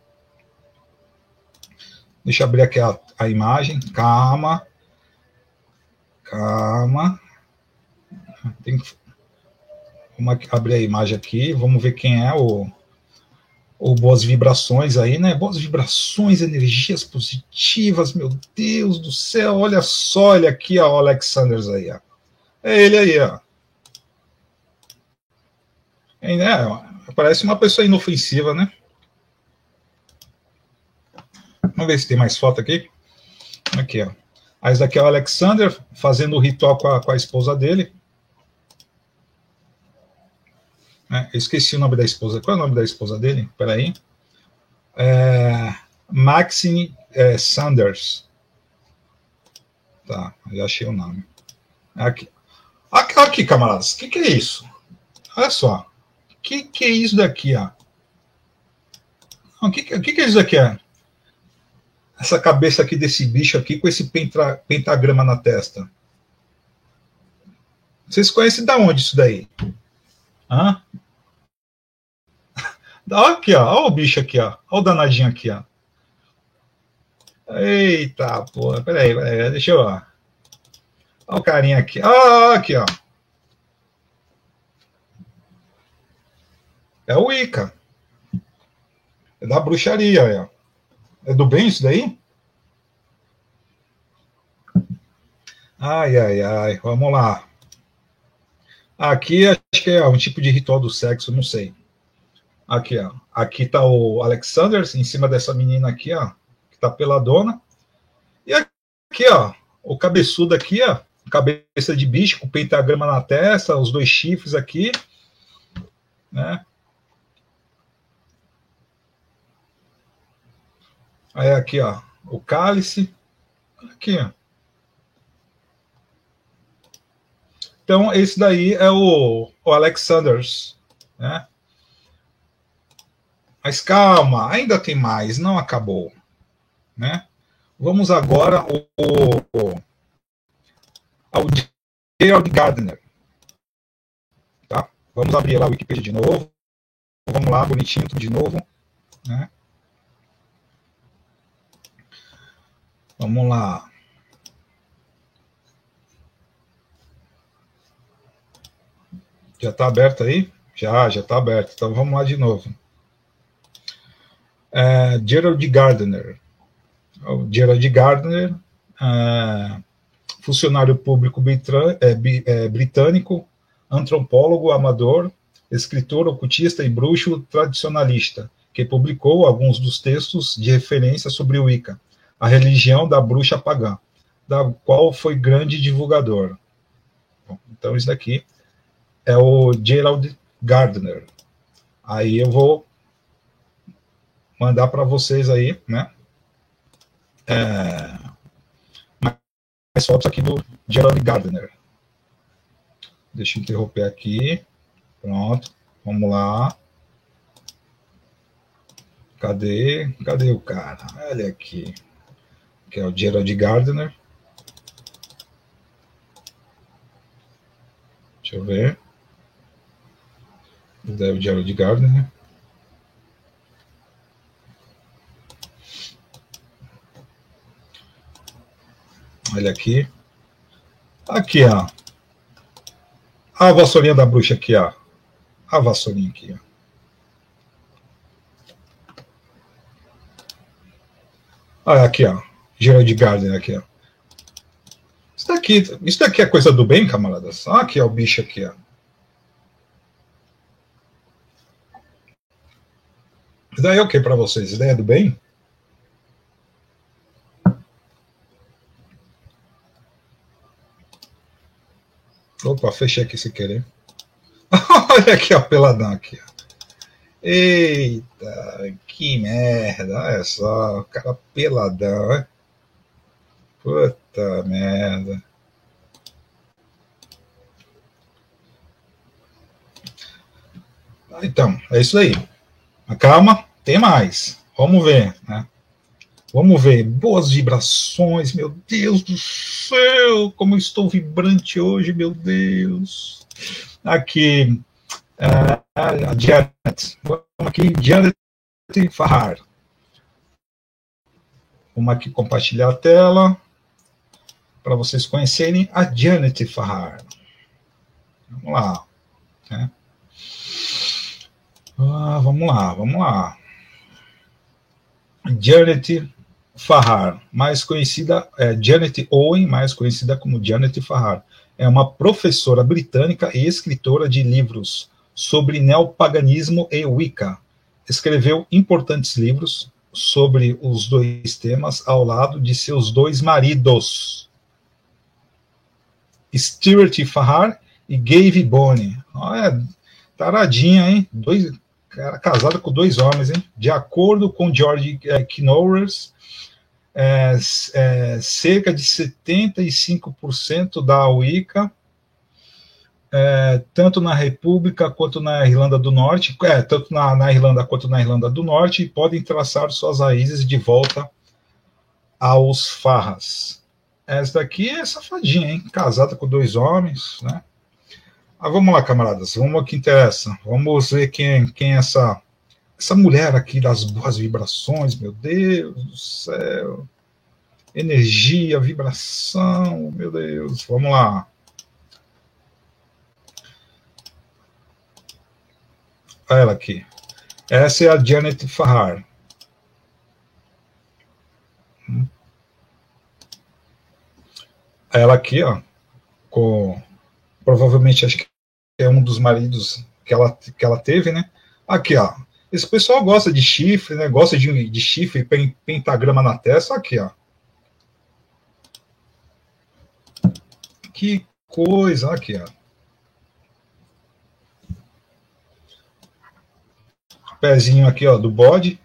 Deixa eu abrir aqui a, a imagem. Calma. Calma. Tem que, vamos abrir a imagem aqui. Vamos ver quem é o. Ou boas vibrações aí, né? Boas vibrações, energias positivas, meu Deus do céu, olha só, olha aqui, ó, o Alexanders aí, ó. É ele aí, ó. É, né? Parece uma pessoa inofensiva, né? Vamos ver se tem mais foto aqui. Aqui, ó. Aí daqui é o Alexander fazendo o ritual com a, com a esposa dele. É, eu esqueci o nome da esposa. Qual é o nome da esposa dele? Peraí. É, Maxine é, Sanders. Tá, já achei o nome. Aqui. Aqui, aqui camaradas. O que, que é isso? Olha só. O que, que é isso daqui, ó? O que, que, que é isso daqui? Ó? essa cabeça aqui desse bicho aqui com esse pentra, pentagrama na testa? Vocês conhecem da onde isso daí? Hã? Aqui, ó. Olha o bicho aqui, ó. Olha o danadinho aqui, ó. Eita, porra. Peraí, peraí. Deixa eu, ó. Olha o carinha aqui. Ah, aqui, ó. É o Ica. É da bruxaria, ó. É do bem isso daí? Ai, ai, ai, vamos lá. Aqui acho que é um tipo de ritual do sexo, não sei. Aqui, ó. Aqui tá o Alexander em cima dessa menina aqui, ó, que tá peladona. E aqui, ó, o cabeçudo aqui, ó, cabeça de bicho com pentagrama na testa, os dois chifres aqui, né? Aí aqui, ó, o cálice. Aqui, ó. Então, esse daí é o, o Alexanders, né? Mas calma, ainda tem mais, não acabou, né? Vamos agora ao, ao Gerald Gardner, tá? Vamos abrir lá o Wikipedia de novo. Vamos lá, bonitinho, tudo de novo, né? Vamos lá. Já está aberto aí? Já, já está aberto. Então vamos lá de novo. É, Gerald Gardner. O Gerald Gardner, é, funcionário público é, britânico, antropólogo amador, escritor, ocultista e bruxo tradicionalista, que publicou alguns dos textos de referência sobre o Wicca a religião da bruxa pagã, da qual foi grande divulgador. Bom, então, isso daqui é o Gerald Gardner. Aí eu vou mandar para vocês aí, né? É, mais fotos aqui do Gerald Gardner. Deixa eu interromper aqui. Pronto. Vamos lá. Cadê? Cadê o cara? Olha aqui que é o Gerald Gardner. Deixa eu ver. É o Gerald Gardner. ele aqui. Tá aqui, ó. A vassourinha da bruxa aqui, ó. A vassourinha aqui, ó. Olha aqui, ó. Gerard Gardner aqui, ó. Isso daqui, isso daqui é coisa do bem, camaradas? Olha aqui, ó, o bicho aqui, ó. Isso daí é o que para vocês? Ideia é do bem? Opa, fechei aqui sem querer. Olha aqui, ó, peladão aqui. Eita, que merda. Olha só, o cara peladão? Puta merda. Então, é isso aí. Calma, tem mais. Vamos ver, né? Vamos ver. Boas vibrações, meu Deus do céu, como eu estou vibrante hoje, meu Deus. Aqui, uh, a Janet. Vamos aqui, Janet Farrar. Vamos aqui compartilhar a tela para vocês conhecerem a Janet Farrar. Vamos lá. Né? Ah, vamos lá, vamos lá. Janet Farrar, mais conhecida, é, Janet Owen, mais conhecida como Janet Farrar, é uma professora britânica e escritora de livros sobre neopaganismo e Wicca. Escreveu importantes livros sobre os dois temas ao lado de seus dois maridos, Stuart Farrar e Gave Bonney. Olha, taradinha, hein? Dois, cara casado com dois homens, hein? De acordo com George é, Knowles, é, é, cerca de 75% da Wicca, é, tanto na República quanto na Irlanda do Norte, tanto na, na, Irlanda quanto na Irlanda do Norte, podem traçar suas raízes de volta aos farras. Essa daqui é safadinha, hein? Casada com dois homens, né? Ah, vamos lá, camaradas, vamos ao que interessa. Vamos ver quem, quem é essa, essa mulher aqui das boas vibrações, meu Deus do céu. Energia, vibração, meu Deus. Vamos lá. Olha ela aqui. Essa é a Janet Farrar. Ela aqui, ó, com provavelmente acho que é um dos maridos que ela, que ela teve, né? Aqui, ó. Esse pessoal gosta de chifre, né? Gosta de, de chifre, pentagrama na testa. Aqui, ó. Que coisa. Aqui, ó. Pezinho aqui, ó, do bode.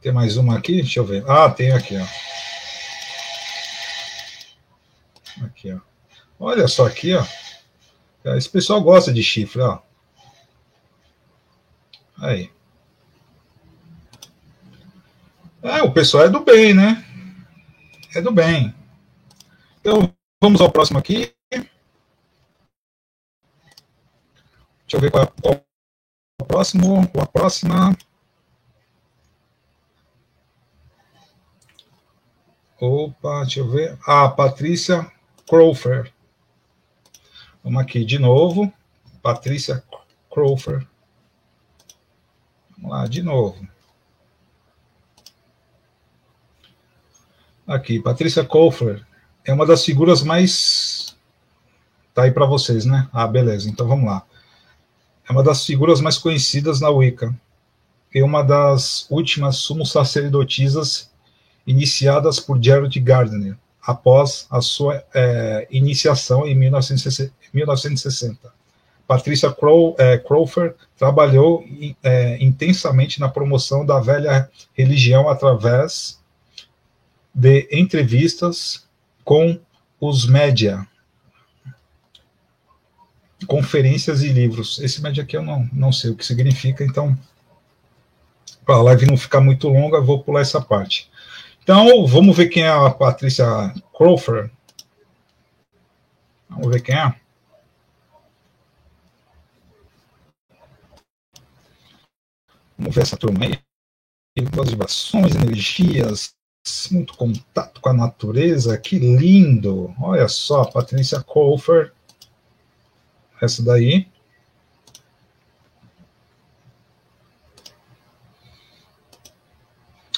Tem mais uma aqui? Deixa eu ver. Ah, tem aqui, ó. Aqui, ó. Olha só aqui, ó. Esse pessoal gosta de chifre, ó. Aí. É, o pessoal é do bem, né? É do bem. Então, vamos ao próximo aqui. Deixa eu ver qual, é, é o próximo, qual a próxima. Opa, deixa eu ver. Ah, Patrícia Crawford. Vamos aqui de novo. Patrícia Crawford. Vamos lá, de novo. Aqui, Patrícia Crawford é uma das figuras mais. Tá aí para vocês, né? Ah, beleza. Então vamos lá. É uma das figuras mais conhecidas na Wicca. E uma das últimas sumos sacerdotisas iniciadas por Gerald Gardner após a sua é, iniciação em 1960. Patrícia Crow, é, Crawford trabalhou é, intensamente na promoção da velha religião através de entrevistas com os média, conferências e livros. Esse média aqui eu não, não sei o que significa, então, para a live não ficar muito longa, vou pular essa parte. Então, vamos ver quem é a Patrícia Crawford. Vamos ver quem é. Vamos ver essa turma aí. Boas vibrações, energias, muito contato com a natureza. Que lindo! Olha só, Patrícia Crawford. Essa daí.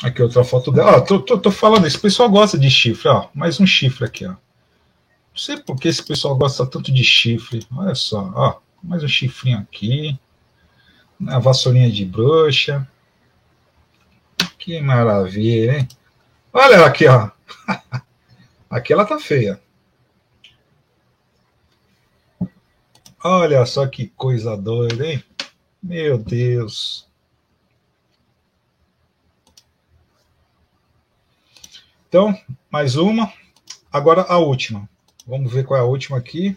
Aqui outra foto dela. Ó, tô, tô, tô, falando, esse pessoal gosta de chifre, ó. Mais um chifre aqui, ó. Não sei por que esse pessoal gosta tanto de chifre. Olha só, ó. Mais um chifrinho aqui. A vassourinha de bruxa. Que maravilha, hein? Olha ela aqui, ó. Aqui ela tá feia. Olha só que coisa doida, hein? Meu Deus. Então, mais uma. Agora a última. Vamos ver qual é a última aqui.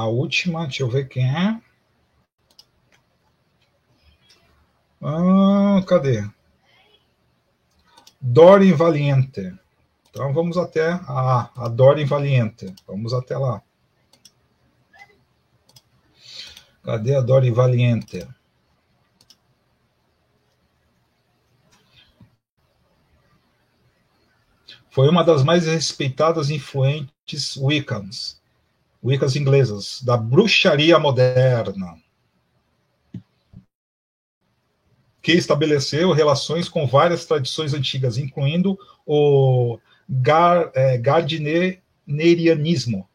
A última, deixa eu ver quem é. Ah, cadê? Dorian Valiente. Então vamos até a, a Dorian Valiente. Vamos até lá. Cadê a Dorian Valiente? Foi uma das mais respeitadas e influentes Wiccans, Wiccans inglesas, da bruxaria moderna que estabeleceu relações com várias tradições antigas, incluindo o gar, é, gardnerianismo,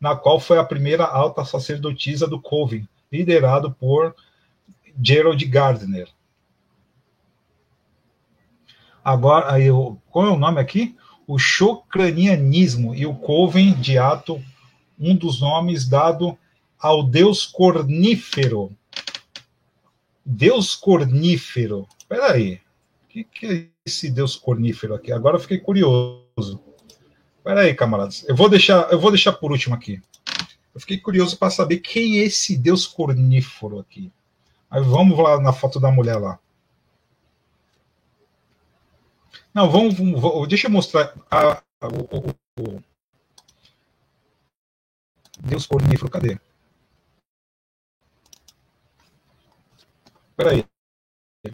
na qual foi a primeira alta sacerdotisa do Coven, liderado por Gerald Gardner. Agora, aí, qual é o nome aqui? O Chocranianismo e o Coven de Ato, um dos nomes dado ao deus cornífero, Deus cornífero. Espera aí. O que, que, é esse Deus cornífero aqui? Agora eu fiquei curioso. Espera aí, camaradas. Eu vou deixar, eu vou deixar por último aqui. Eu fiquei curioso para saber quem é esse Deus cornífero aqui. Aí vamos lá na foto da mulher lá. Não, vamos, vamos deixa eu mostrar a, a, Deus cornífero, cadê? Peraí.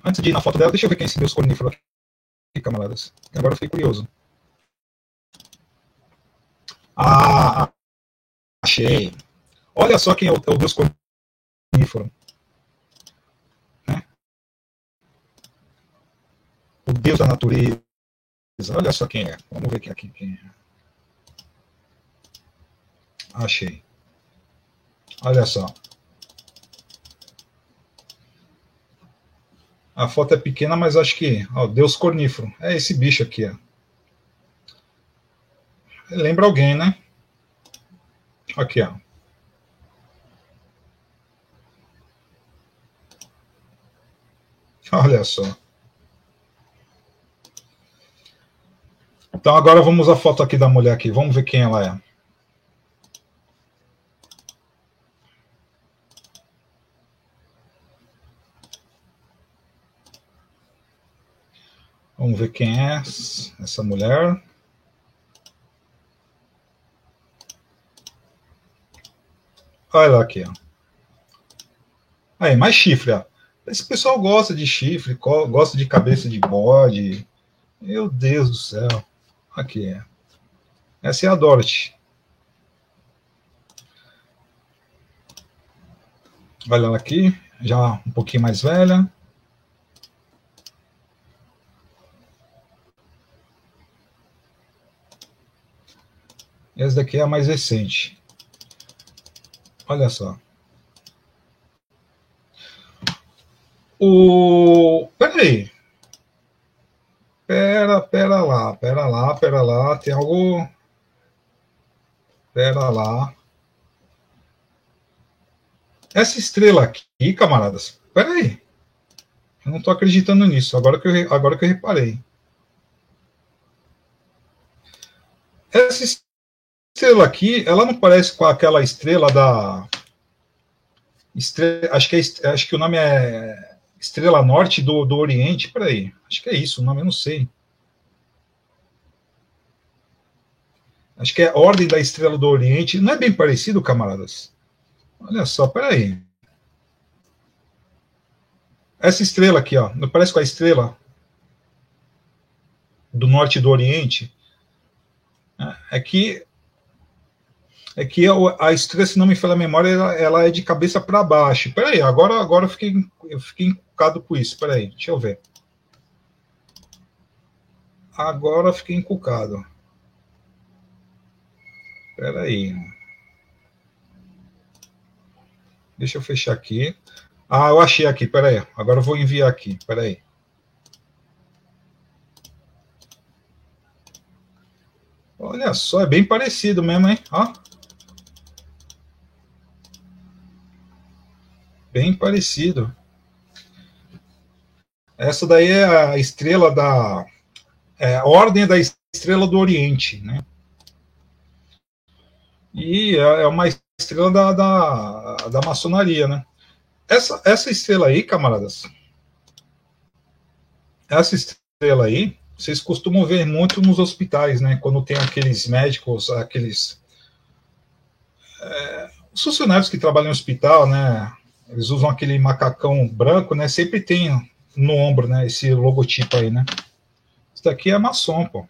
Antes de ir na foto dela, deixa eu ver quem é esse Deus cornífero aqui, camaradas. Agora eu fiquei curioso. Ah, achei. Olha só quem é o, é o Deus cornífero. Né? O Deus da natureza. Olha só quem é. Vamos ver aqui quem é. Achei. Olha só. A foto é pequena, mas acho que. Ó, Deus cornífero. É esse bicho aqui, ó. Lembra alguém, né? Aqui, ó. Olha só. Então agora vamos à foto aqui da mulher aqui. Vamos ver quem ela é. Vamos ver quem é essa mulher. Olha lá aqui, ó. Aí, mais chifre, ó. Esse pessoal gosta de chifre, gosta de cabeça de bode. Meu Deus do céu. Aqui é. Essa é a Dorothy. Olha ela aqui, já um pouquinho mais velha. Essa daqui é a mais recente. Olha só. O. Peraí. Pera, pera lá, pera lá, pera lá. Tem algo. Pera lá. Essa estrela aqui, camaradas. Peraí. Eu não estou acreditando nisso. Agora que eu, agora que eu reparei. Essa estrela aqui, ela não parece com aquela estrela da. Estrela, acho, que é, acho que o nome é Estrela Norte do, do Oriente. Peraí, acho que é isso o nome, eu não sei. Acho que é Ordem da Estrela do Oriente. Não é bem parecido, camaradas? Olha só, peraí. Essa estrela aqui, ó, não parece com a estrela do Norte do Oriente? É que é que a estrela, se não me falha a memória, ela, ela é de cabeça para baixo. Peraí, agora, agora eu fiquei, eu fiquei encucado com isso. Peraí, deixa eu ver. Agora eu fiquei encucado. Espera aí. Deixa eu fechar aqui. Ah, eu achei aqui, espera aí. Agora eu vou enviar aqui, espera aí. Olha só, é bem parecido mesmo, hein? Ó. Bem parecido. Essa daí é a estrela da. É, a ordem da estrela do Oriente, né? E é, é uma estrela da, da, da maçonaria, né? Essa, essa estrela aí, camaradas, essa estrela aí, vocês costumam ver muito nos hospitais, né? Quando tem aqueles médicos, aqueles é, os funcionários que trabalham no hospital, né? Eles usam aquele macacão branco, né? Sempre tem no ombro, né? Esse logotipo aí, né? Isso daqui é maçom, pô.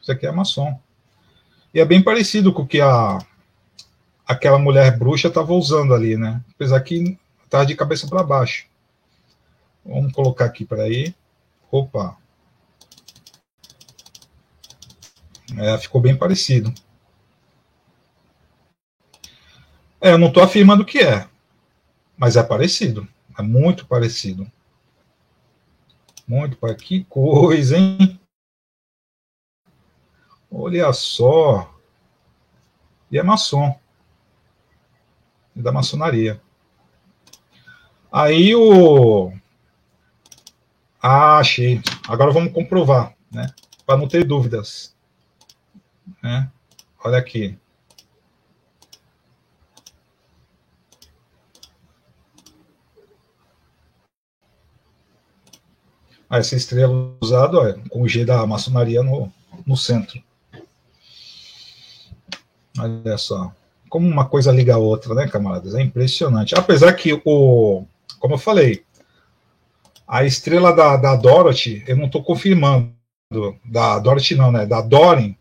Isso aqui é maçom. E é bem parecido com o que a aquela mulher bruxa estava usando ali, né? Apesar que estava de cabeça para baixo. Vamos colocar aqui para aí. Opa. É, ficou bem parecido. É, eu não estou afirmando que é, mas é parecido. É muito parecido. Muito parecido. Que coisa, hein? Olha só. E é maçom. E da maçonaria. Aí o. Ah, achei. Agora vamos comprovar, né? Para não ter dúvidas. Né? Olha aqui. Ah, essa estrela usada com o G da maçonaria no, no centro. Olha só. Como uma coisa liga a outra, né, camaradas? É impressionante. Apesar que o. Como eu falei, a estrela da, da Dorothy, eu não estou confirmando. Da Dorothy não, né? Da Dorin,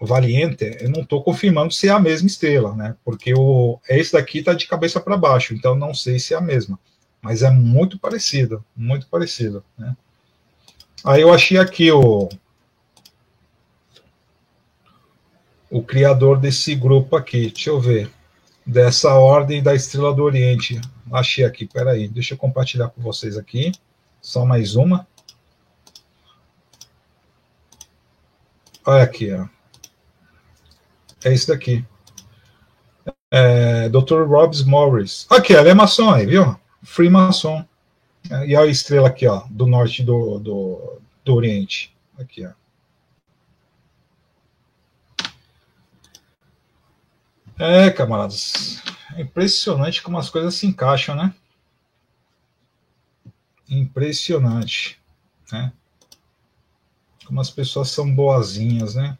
Valiente, eu não estou confirmando se é a mesma estrela, né? Porque o, esse daqui está de cabeça para baixo, então não sei se é a mesma. Mas é muito parecido, muito parecido, né? Aí eu achei aqui o, o criador desse grupo aqui. Deixa eu ver. Dessa ordem da Estrela do Oriente. Achei aqui, peraí. Deixa eu compartilhar com vocês aqui. Só mais uma. Olha aqui, ó. É esse daqui. É, Dr. Robs Morris. Aqui, ela é maçom aí, viu? Freemason. E a estrela aqui, ó, do norte do, do, do Oriente. Aqui, ó. É, camaradas, é impressionante como as coisas se encaixam, né? Impressionante, né? Como as pessoas são boazinhas, né?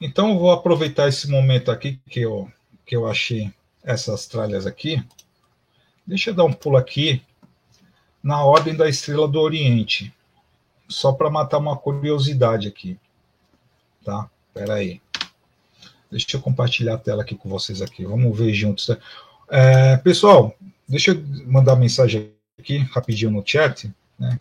Então eu vou aproveitar esse momento aqui que eu, que eu achei essas tralhas aqui. Deixa eu dar um pulo aqui na ordem da estrela do Oriente, só para matar uma curiosidade aqui, tá? Espera aí. Deixa eu compartilhar a tela aqui com vocês aqui. Vamos ver juntos. É, pessoal, deixa eu mandar mensagem aqui rapidinho no chat, né?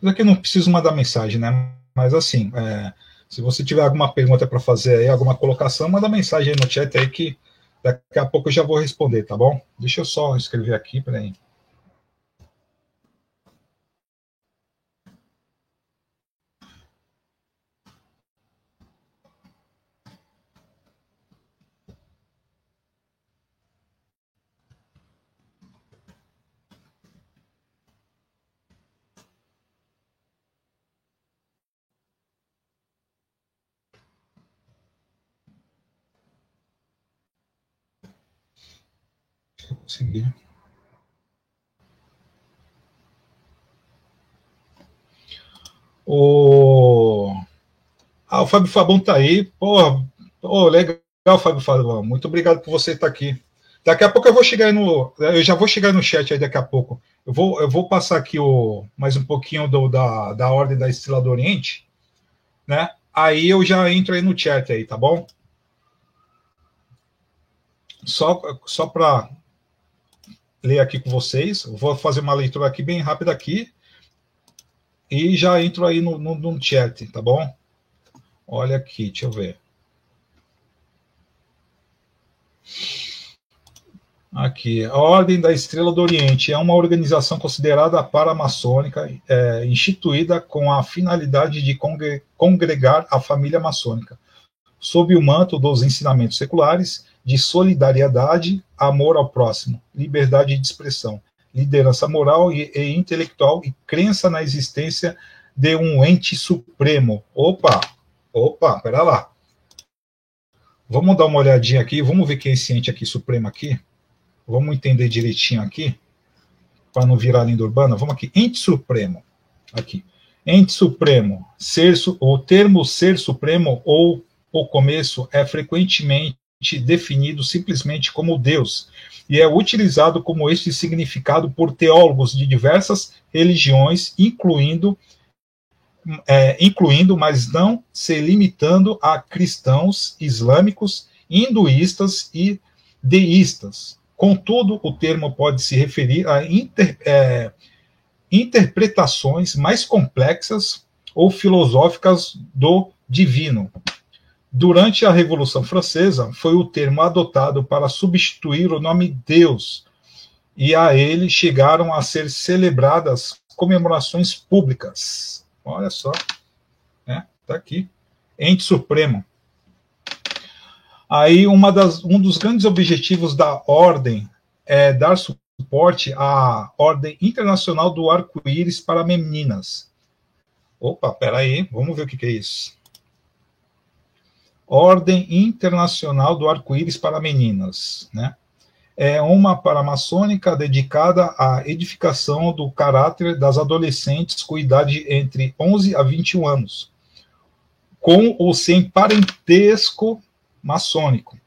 Mas aqui não preciso mandar mensagem, né? Mas assim, é, se você tiver alguma pergunta para fazer aí, alguma colocação, manda mensagem aí no chat aí que daqui a pouco eu já vou responder, tá bom? Deixa eu só escrever aqui, peraí. Conseguir. O... Ah, o Fábio Fabão tá aí. Pô, oh, legal, Fábio Fabão. Muito obrigado por você estar aqui. Daqui a pouco eu vou chegar no. Eu já vou chegar no chat aí daqui a pouco. Eu vou, eu vou passar aqui o, mais um pouquinho do, da, da ordem da Estrela do Oriente, né? Aí eu já entro aí no chat aí, tá bom? Só, só para ler aqui com vocês. Vou fazer uma leitura aqui bem rápida aqui. e já entro aí no, no, no chat, tá bom? Olha aqui, deixa eu ver. Aqui, a Ordem da Estrela do Oriente é uma organização considerada paramaçônica, é, instituída com a finalidade de congregar a família maçônica, sob o manto dos ensinamentos seculares de solidariedade, amor ao próximo, liberdade de expressão, liderança moral e, e intelectual e crença na existência de um ente supremo. Opa, opa, pera lá. Vamos dar uma olhadinha aqui, vamos ver quem é esse ente aqui supremo aqui. Vamos entender direitinho aqui, para não virar lenda urbana. Vamos aqui, ente supremo. Aqui. Ente supremo. Ser, o termo ser supremo ou o começo é frequentemente definido simplesmente como Deus e é utilizado como este significado por teólogos de diversas religiões, incluindo é, incluindo, mas não se limitando a cristãos islâmicos, hinduístas e deístas. Contudo, o termo pode se referir a inter, é, interpretações mais complexas ou filosóficas do divino. Durante a Revolução Francesa, foi o termo adotado para substituir o nome Deus, e a ele chegaram a ser celebradas comemorações públicas. Olha só, né? Tá aqui, ente supremo. Aí, uma das, um dos grandes objetivos da ordem é dar suporte à Ordem Internacional do Arco-Íris para Meninas. Opa, peraí, vamos ver o que, que é isso. Ordem Internacional do Arco-Íris para Meninas, né? É uma paramaçônica dedicada à edificação do caráter das adolescentes com idade entre 11 a 21 anos, com ou sem parentesco maçônico.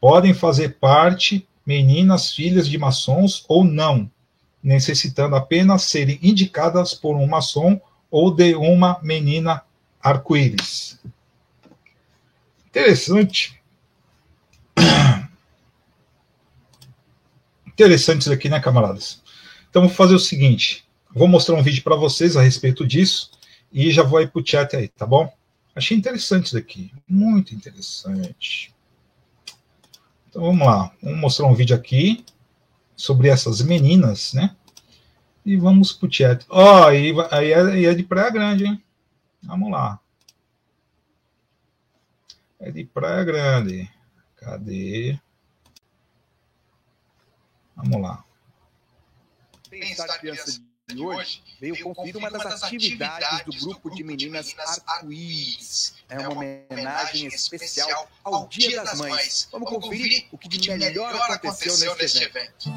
Podem fazer parte meninas filhas de maçons ou não, necessitando apenas serem indicadas por um maçom ou de uma menina arco-íris. Interessante. Interessante isso aqui, né, camaradas? Então, vou fazer o seguinte: vou mostrar um vídeo para vocês a respeito disso e já vou aí para o chat aí, tá bom? Achei interessante isso daqui, muito interessante. Então vamos lá, vamos mostrar um vídeo aqui sobre essas meninas, né? E vamos pro chat. Ó, oh, aí, aí, é, aí é de Praia Grande, hein? Vamos lá. É de Praia Grande. Cadê? Vamos lá. Bem-estar criança de hoje veio conferir uma das atividades do grupo de meninas Arco-Íris. É uma homenagem especial ao Dia das Mães. Vamos conferir o que de melhor aconteceu neste evento.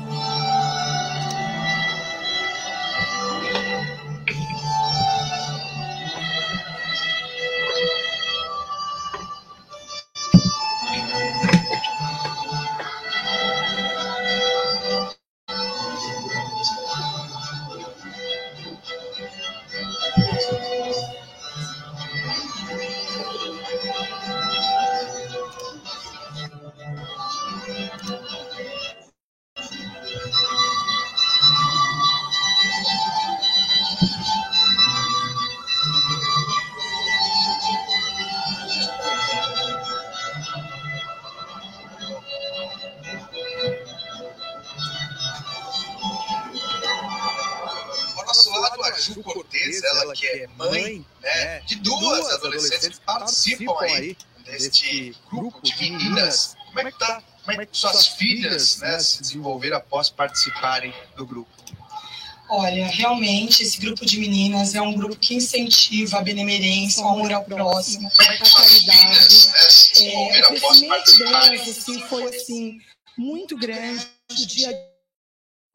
Filhas né, se desenvolveram após participarem do grupo? Olha, realmente esse grupo de meninas é um grupo que incentiva a benemerência, o amor ao próximo, a caridade. É, o crescimento delas assim, foi assim, muito grande, dia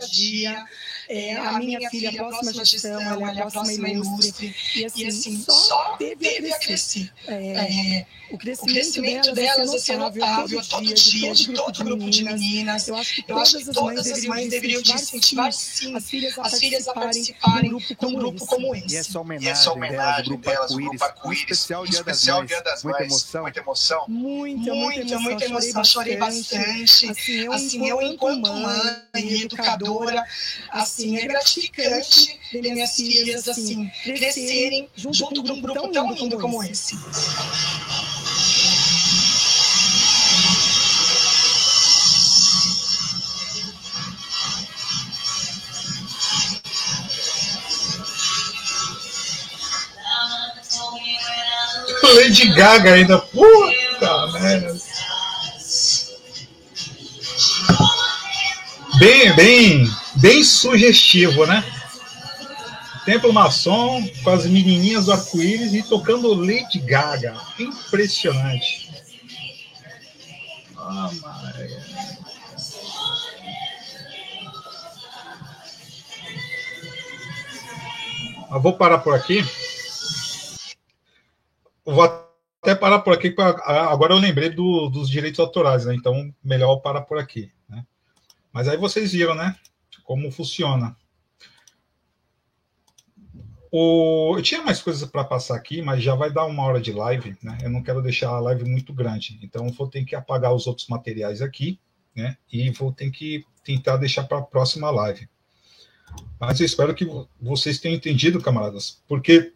a dia. É, a, minha filha, a próxima gestão, ela é a próxima ilustre. E assim, e, assim só teve a crescer. É, é, o crescimento, o crescimento delas vai ser notável todo dia, de todo o grupo de meninas. Eu acho que todas, as, todas mães as mães deveriam incentivar, sim, as filhas a, as filhas a participarem de um grupo como, grupo como esse. E essa homenagem, essa homenagem delas, Grupo Arco-Íris, especial, Dia das Mães. Muita emoção? Muita emoção? Muita, muita emoção. Chorei bastante. Assim, eu, enquanto mãe e educadora, desafiadora, assim, é gratificante ver minhas filhas, assim, crescerem junto com um grupo tão lindo como esse. Lady Gaga ainda. Puta merda. Bem, bem, bem sugestivo, né? Templo maçom com as menininhas do arco-íris e tocando Lady Gaga. Impressionante. Ah, Maria. Eu vou parar por aqui vou até parar por aqui. Agora eu lembrei do, dos direitos autorais, né? Então, melhor parar por aqui. Né? Mas aí vocês viram, né? Como funciona. O, eu tinha mais coisas para passar aqui, mas já vai dar uma hora de live, né? Eu não quero deixar a live muito grande. Então, vou ter que apagar os outros materiais aqui, né? E vou ter que tentar deixar para a próxima live. Mas eu espero que vocês tenham entendido, camaradas, porque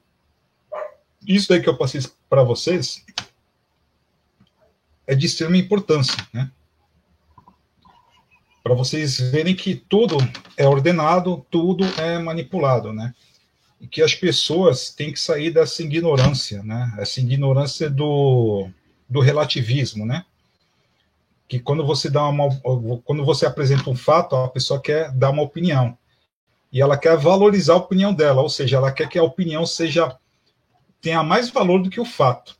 isso aí que eu passei para vocês é de extrema importância, né? Para vocês verem que tudo é ordenado, tudo é manipulado, né? E que as pessoas têm que sair dessa ignorância, né? Essa ignorância do, do relativismo, né? Que quando você dá uma, quando você apresenta um fato, a pessoa quer dar uma opinião e ela quer valorizar a opinião dela, ou seja, ela quer que a opinião seja tenha mais valor do que o fato.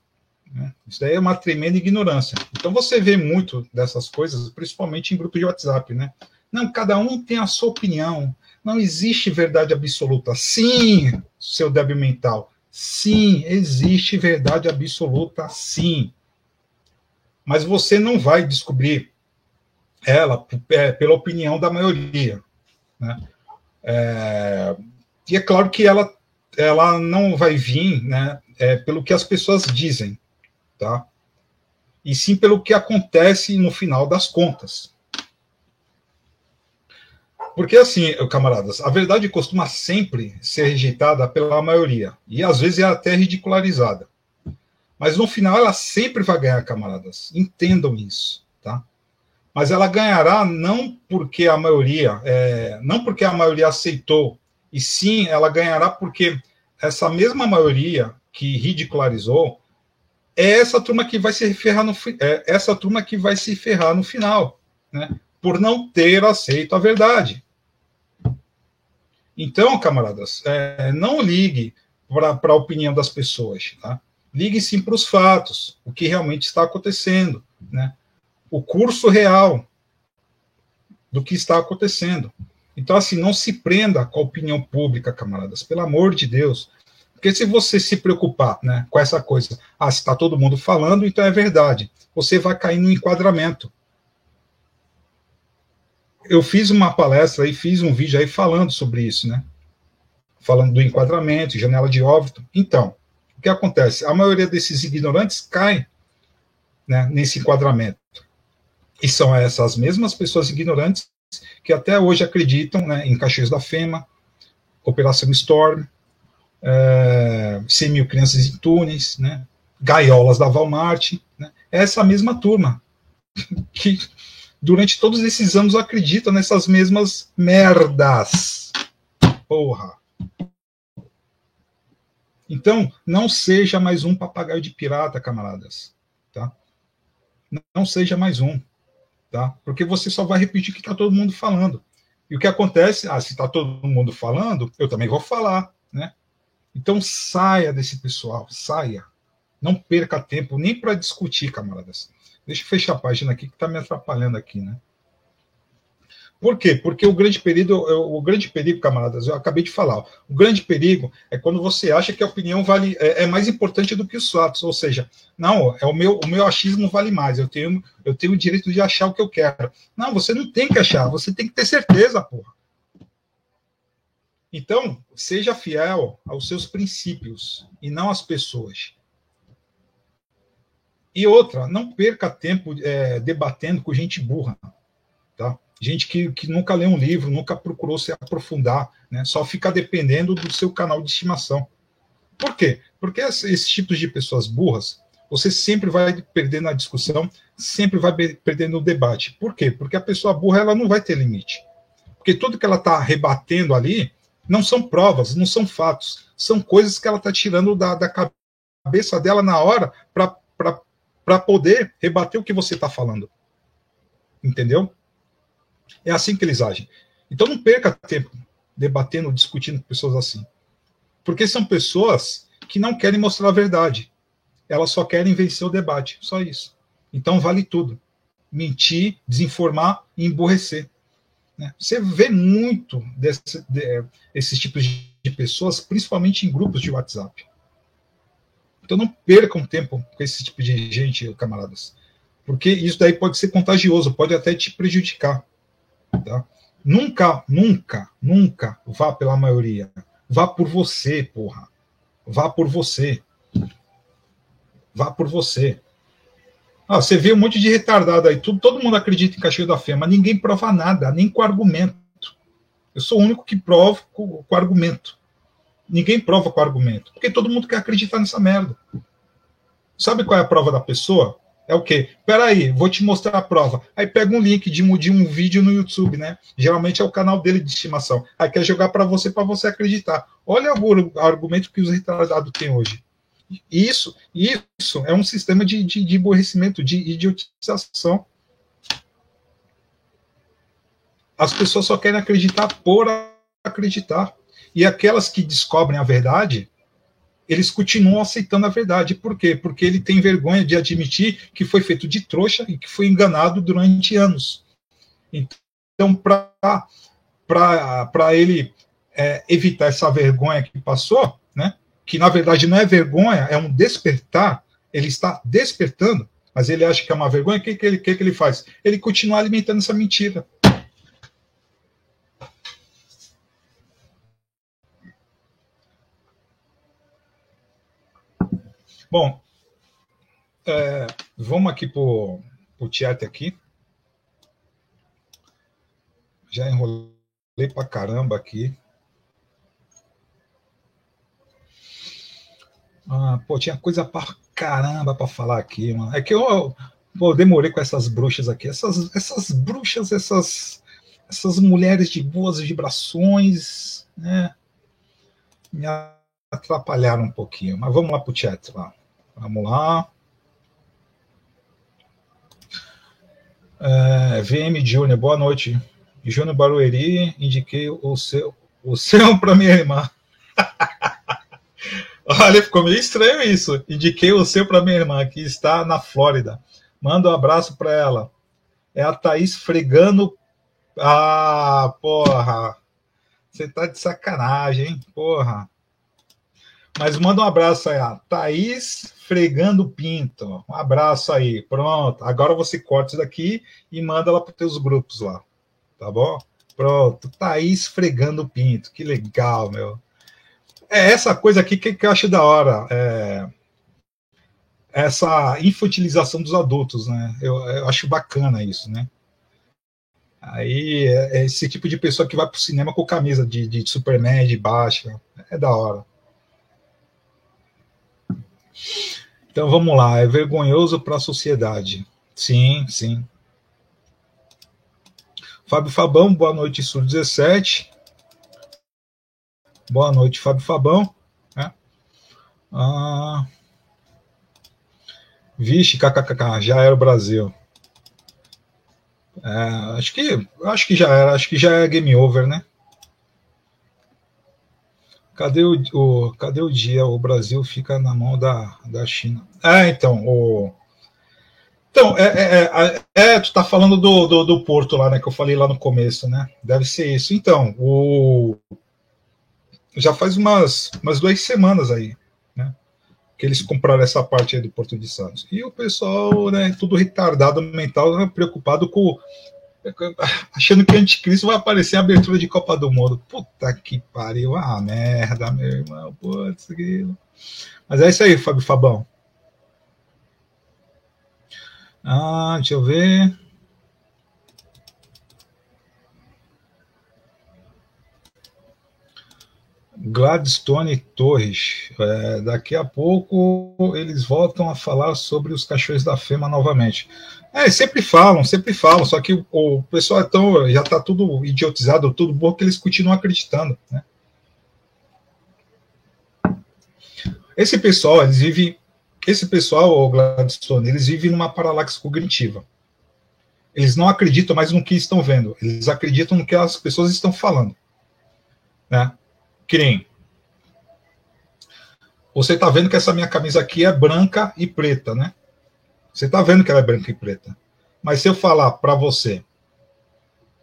Né? Isso daí é uma tremenda ignorância. Então você vê muito dessas coisas, principalmente em grupos de WhatsApp, né? Não, cada um tem a sua opinião. Não existe verdade absoluta. Sim, seu débil mental. Sim, existe verdade absoluta, sim. Mas você não vai descobrir ela é, pela opinião da maioria. Né? É, e é claro que ela ela não vai vir né, é, pelo que as pessoas dizem, tá? E sim pelo que acontece no final das contas. Porque assim, camaradas, a verdade costuma sempre ser rejeitada pela maioria, e às vezes é até ridicularizada. Mas no final ela sempre vai ganhar, camaradas. Entendam isso, tá? Mas ela ganhará não porque a maioria, é, não porque a maioria aceitou e sim ela ganhará porque essa mesma maioria que ridicularizou é essa turma que vai se ferrar no é essa turma que vai se ferrar no final, né? Por não ter aceito a verdade. Então, camaradas, é, não ligue para a opinião das pessoas, tá? Ligue sim para os fatos, o que realmente está acontecendo, né? O curso real do que está acontecendo. Então, assim, não se prenda com a opinião pública, camaradas, pelo amor de Deus. Porque se você se preocupar né, com essa coisa, ah, está todo mundo falando, então é verdade, você vai cair no enquadramento. Eu fiz uma palestra e fiz um vídeo aí falando sobre isso, né? Falando do enquadramento, janela de óbito. Então, o que acontece? A maioria desses ignorantes cai né, nesse enquadramento. E são essas mesmas pessoas ignorantes que até hoje acreditam né, em Caxias da Fema, Operação Storm, é, 100 mil crianças em túneis, né, gaiolas da Walmart. Né, é essa mesma turma que durante todos esses anos acredita nessas mesmas merdas. Porra. Então, não seja mais um papagaio de pirata, camaradas. Tá? Não seja mais um tá? Porque você só vai repetir o que está todo mundo falando. E o que acontece? Ah, se está todo mundo falando, eu também vou falar, né? Então saia desse pessoal, saia. Não perca tempo nem para discutir, camaradas. Deixa eu fechar a página aqui que está me atrapalhando aqui, né? Por quê? Porque o grande perigo, o grande perigo, camaradas, eu acabei de falar, o grande perigo é quando você acha que a opinião vale é, é, mais importante do que os fatos, ou seja, não, é o meu, o meu achismo vale mais, eu tenho, eu tenho o direito de achar o que eu quero. Não, você não tem que achar, você tem que ter certeza, porra. Então, seja fiel aos seus princípios e não às pessoas. E outra, não perca tempo é, debatendo com gente burra. Tá? gente que, que nunca lê um livro, nunca procurou se aprofundar, né? só fica dependendo do seu canal de estimação. Por quê? Porque esses tipos de pessoas burras, você sempre vai perdendo na discussão, sempre vai perdendo no debate. Por quê? Porque a pessoa burra ela não vai ter limite. Porque tudo que ela está rebatendo ali não são provas, não são fatos, são coisas que ela está tirando da, da cabeça dela na hora para poder rebater o que você está falando. Entendeu? É assim que eles agem. Então não perca tempo debatendo, discutindo com pessoas assim. Porque são pessoas que não querem mostrar a verdade. Elas só querem vencer o debate. Só isso. Então vale tudo. Mentir, desinformar e emborrecer. Né? Você vê muito desse, de, esses tipos de pessoas, principalmente em grupos de WhatsApp. Então não percam tempo com esse tipo de gente, camaradas. Porque isso daí pode ser contagioso, pode até te prejudicar. Tá? Nunca, nunca, nunca vá pela maioria. Vá por você, porra. Vá por você. Vá por você. Ah, você vê um monte de retardado aí, tudo, todo mundo acredita em Cachoeiro da Fé, mas ninguém prova nada, nem com argumento. Eu sou o único que provo com, com argumento. Ninguém prova com argumento, porque todo mundo quer acreditar nessa merda. Sabe qual é a prova da pessoa? É o quê? Peraí, vou te mostrar a prova. Aí pega um link de, de um vídeo no YouTube, né? Geralmente é o canal dele de estimação. Aí quer jogar para você, para você acreditar. Olha o argumento que os retardados têm hoje. Isso, isso é um sistema de, de, de aborrecimento, de idiotização. As pessoas só querem acreditar por acreditar. E aquelas que descobrem a verdade, eles continuam aceitando a verdade. Por quê? Porque ele tem vergonha de admitir que foi feito de trouxa e que foi enganado durante anos. Então, para ele é, evitar essa vergonha que passou, que na verdade não é vergonha, é um despertar, ele está despertando, mas ele acha que é uma vergonha, o que, que, ele, que, que ele faz? Ele continua alimentando essa mentira. Bom, é, vamos aqui para o chat aqui. Já enrolei para caramba aqui. Ah, pô, tinha coisa para caramba para falar aqui, mano. É que eu, pô, demorei com essas bruxas aqui. Essas, essas bruxas, essas, essas mulheres de boas vibrações, né? Me atrapalharam um pouquinho. Mas vamos lá pro chat lá. Vamos lá. É, VM Júnior, boa noite. Júnior Barueri, indiquei o seu, o seu para minha irmã. Olha, ficou meio estranho isso. Indiquei o seu para minha irmã, que está na Flórida. Manda um abraço para ela. É a Thaís fregando. Ah, porra. Você tá de sacanagem, hein? Porra. Mas manda um abraço aí, a Thaís Fregando Pinto. Um abraço aí. Pronto. Agora você corta isso daqui e manda lá para os teus grupos lá. Tá bom? Pronto. Thaís Fregando Pinto. Que legal, meu. É essa coisa aqui que, que eu acho da hora. É essa infantilização dos adultos, né? Eu, eu acho bacana isso, né? Aí é, é esse tipo de pessoa que vai pro cinema com camisa de, de Superman, de baixa. É da hora. Então vamos lá, é vergonhoso para a sociedade. Sim, sim. Fábio Fabão, boa noite, Sul 17. Boa noite, Fábio Fabão. É. Ah, vixe, kkkk, já era o Brasil. É, acho que acho que já era, acho que já é game over, né? Cadê o, o, cadê o dia? O Brasil fica na mão da, da China. É, então, o. Então, é, é, é, é tu tá falando do, do, do, porto lá, né? Que eu falei lá no começo, né? Deve ser isso. Então, o. Já faz umas, umas duas semanas aí, né? Que eles compraram essa parte aí do Porto de Santos. E o pessoal, né, tudo retardado mental, né, preocupado com achando que anticristo vai aparecer a abertura de Copa do Mundo. Puta que pariu, ah, merda, meu irmão, putz, aquilo. Mas é isso aí, Fábio Fabão. Ah, deixa eu ver. Gladstone Torres. É, daqui a pouco eles voltam a falar sobre os cachorros da FEMA novamente. É, sempre falam, sempre falam, só que o, o pessoal é tão, já está tudo idiotizado, tudo bom, que eles continuam acreditando. Né? Esse pessoal, eles vivem, esse pessoal, o Gladstone, eles vivem numa paralaxe cognitiva. Eles não acreditam mais no que estão vendo, eles acreditam no que as pessoas estão falando. Né? Que nem, você está vendo que essa minha camisa aqui é branca e preta, né? Você está vendo que ela é branca e preta. Mas se eu falar para você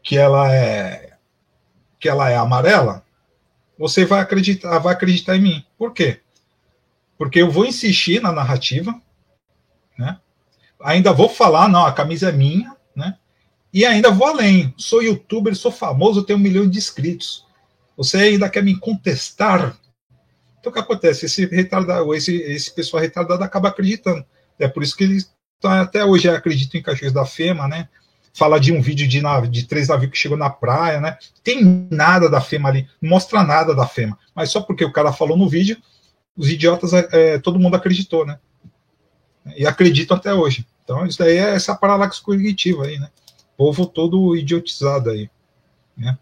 que ela é que ela é amarela, você vai acreditar, vai acreditar em mim. Por quê? Porque eu vou insistir na narrativa, né? Ainda vou falar, não, a camisa é minha, né? E ainda vou além. Sou youtuber, sou famoso, tenho um milhão de inscritos. Você ainda quer me contestar? Então o que acontece? Esse retardado, esse, esse pessoal retardado acaba acreditando. É por isso que eles então, até hoje acredito em Caxias da FEMA, né? Fala de um vídeo de, nave, de três navios que chegou na praia, né? Tem nada da FEMA ali, não mostra nada da FEMA. Mas só porque o cara falou no vídeo, os idiotas, é, é todo mundo acreditou, né? E acreditam até hoje. Então, isso daí é essa paralaxe cognitiva aí, né? Povo todo idiotizado aí, né?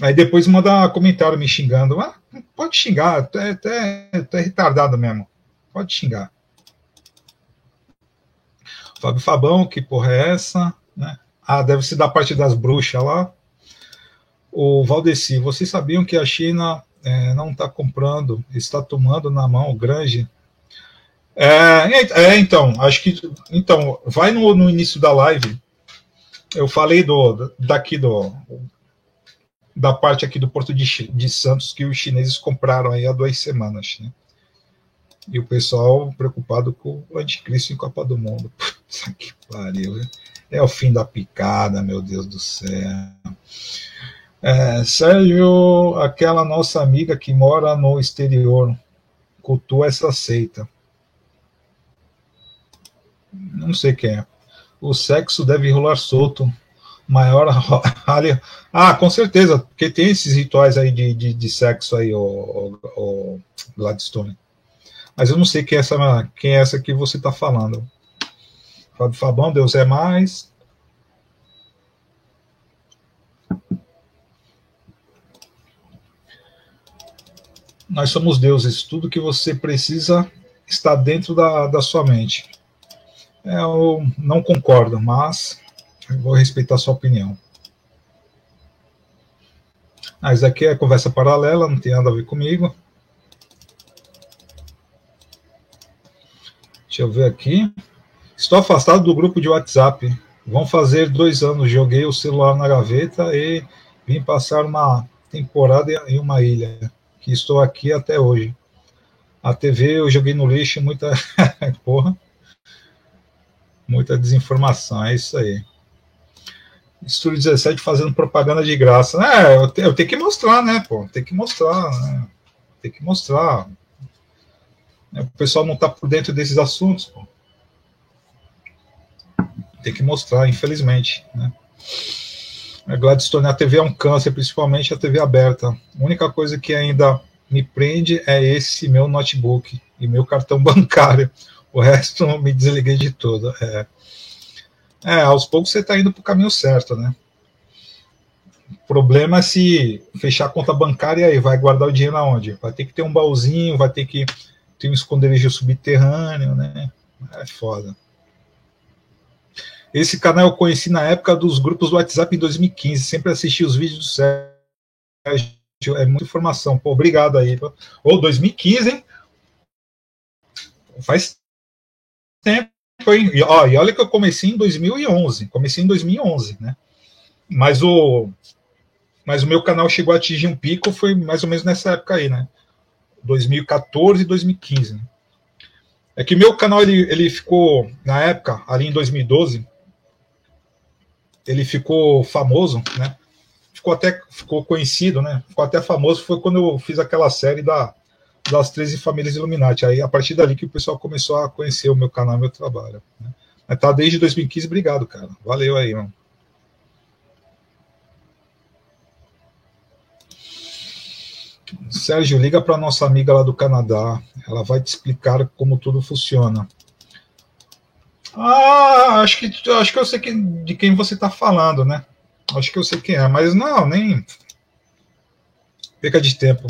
Aí depois manda comentário me xingando. Ah, pode xingar, até, até, até retardado mesmo. Pode xingar. Fábio Fabão, que porra é essa? Né? Ah, deve ser da parte das bruxas lá. O Valdeci, vocês sabiam que a China é, não está comprando, está tomando na mão o Grange? É, é, então, acho que. Então, vai no, no início da live. Eu falei do, daqui do. Da parte aqui do Porto de, de Santos que os chineses compraram aí há duas semanas. Né? E o pessoal preocupado com o anticristo em Copa do Mundo. Puta que pariu. É o fim da picada, meu Deus do céu. É, Sérgio, aquela nossa amiga que mora no exterior, cultua essa seita. Não sei quem é. O sexo deve rolar solto. Maior área. Ah, com certeza, porque tem esses rituais aí de, de, de sexo aí, o, o, o Gladstone. Mas eu não sei quem é essa, quem é essa que você está falando. Fábio Fabão, Deus é mais. Nós somos deuses. Tudo que você precisa está dentro da, da sua mente. É, eu não concordo, mas vou respeitar a sua opinião. Ah, isso aqui é conversa paralela, não tem nada a ver comigo. Deixa eu ver aqui. Estou afastado do grupo de WhatsApp. Vão fazer dois anos. Joguei o celular na gaveta e vim passar uma temporada em uma ilha. Que estou aqui até hoje. A TV eu joguei no lixo, muita. Porra. Muita desinformação, é isso aí. Estúdio 17 fazendo propaganda de graça. É, eu, te, eu tenho que mostrar, né, pô? Tem que mostrar, né? Tem que mostrar. Né? O pessoal não está por dentro desses assuntos. Pô. Tem que mostrar, infelizmente. Né? A Gladstone, a TV é um câncer, principalmente a TV aberta. A única coisa que ainda me prende é esse meu notebook e meu cartão bancário. O resto me desliguei de tudo. É, é aos poucos você está indo para o caminho certo, né? O problema é se fechar a conta bancária e vai guardar o dinheiro aonde? Vai ter que ter um baúzinho, vai ter que tem um esconderijo subterrâneo, né? É foda. Esse canal eu conheci na época dos grupos do WhatsApp em 2015. Sempre assisti os vídeos do Sérgio. É muita informação. Pô, obrigado aí. Ou 2015, hein? Faz tempo, E, ó, e olha que eu comecei em 2011. Comecei em 2011, né? Mas o, mas o meu canal chegou a atingir um pico foi mais ou menos nessa época aí, né? 2014 e 2015. Né? É que meu canal ele, ele ficou na época ali em 2012 ele ficou famoso, né? Ficou até ficou conhecido, né? Ficou até famoso foi quando eu fiz aquela série da das 13 famílias Illuminati. Aí a partir dali que o pessoal começou a conhecer o meu canal, meu trabalho. Né? Mas tá desde 2015, obrigado, cara. Valeu aí, mano. Sérgio, liga para nossa amiga lá do Canadá. Ela vai te explicar como tudo funciona. Ah, acho que acho que eu sei que, de quem você está falando, né? Acho que eu sei quem é, mas não, nem perca de tempo.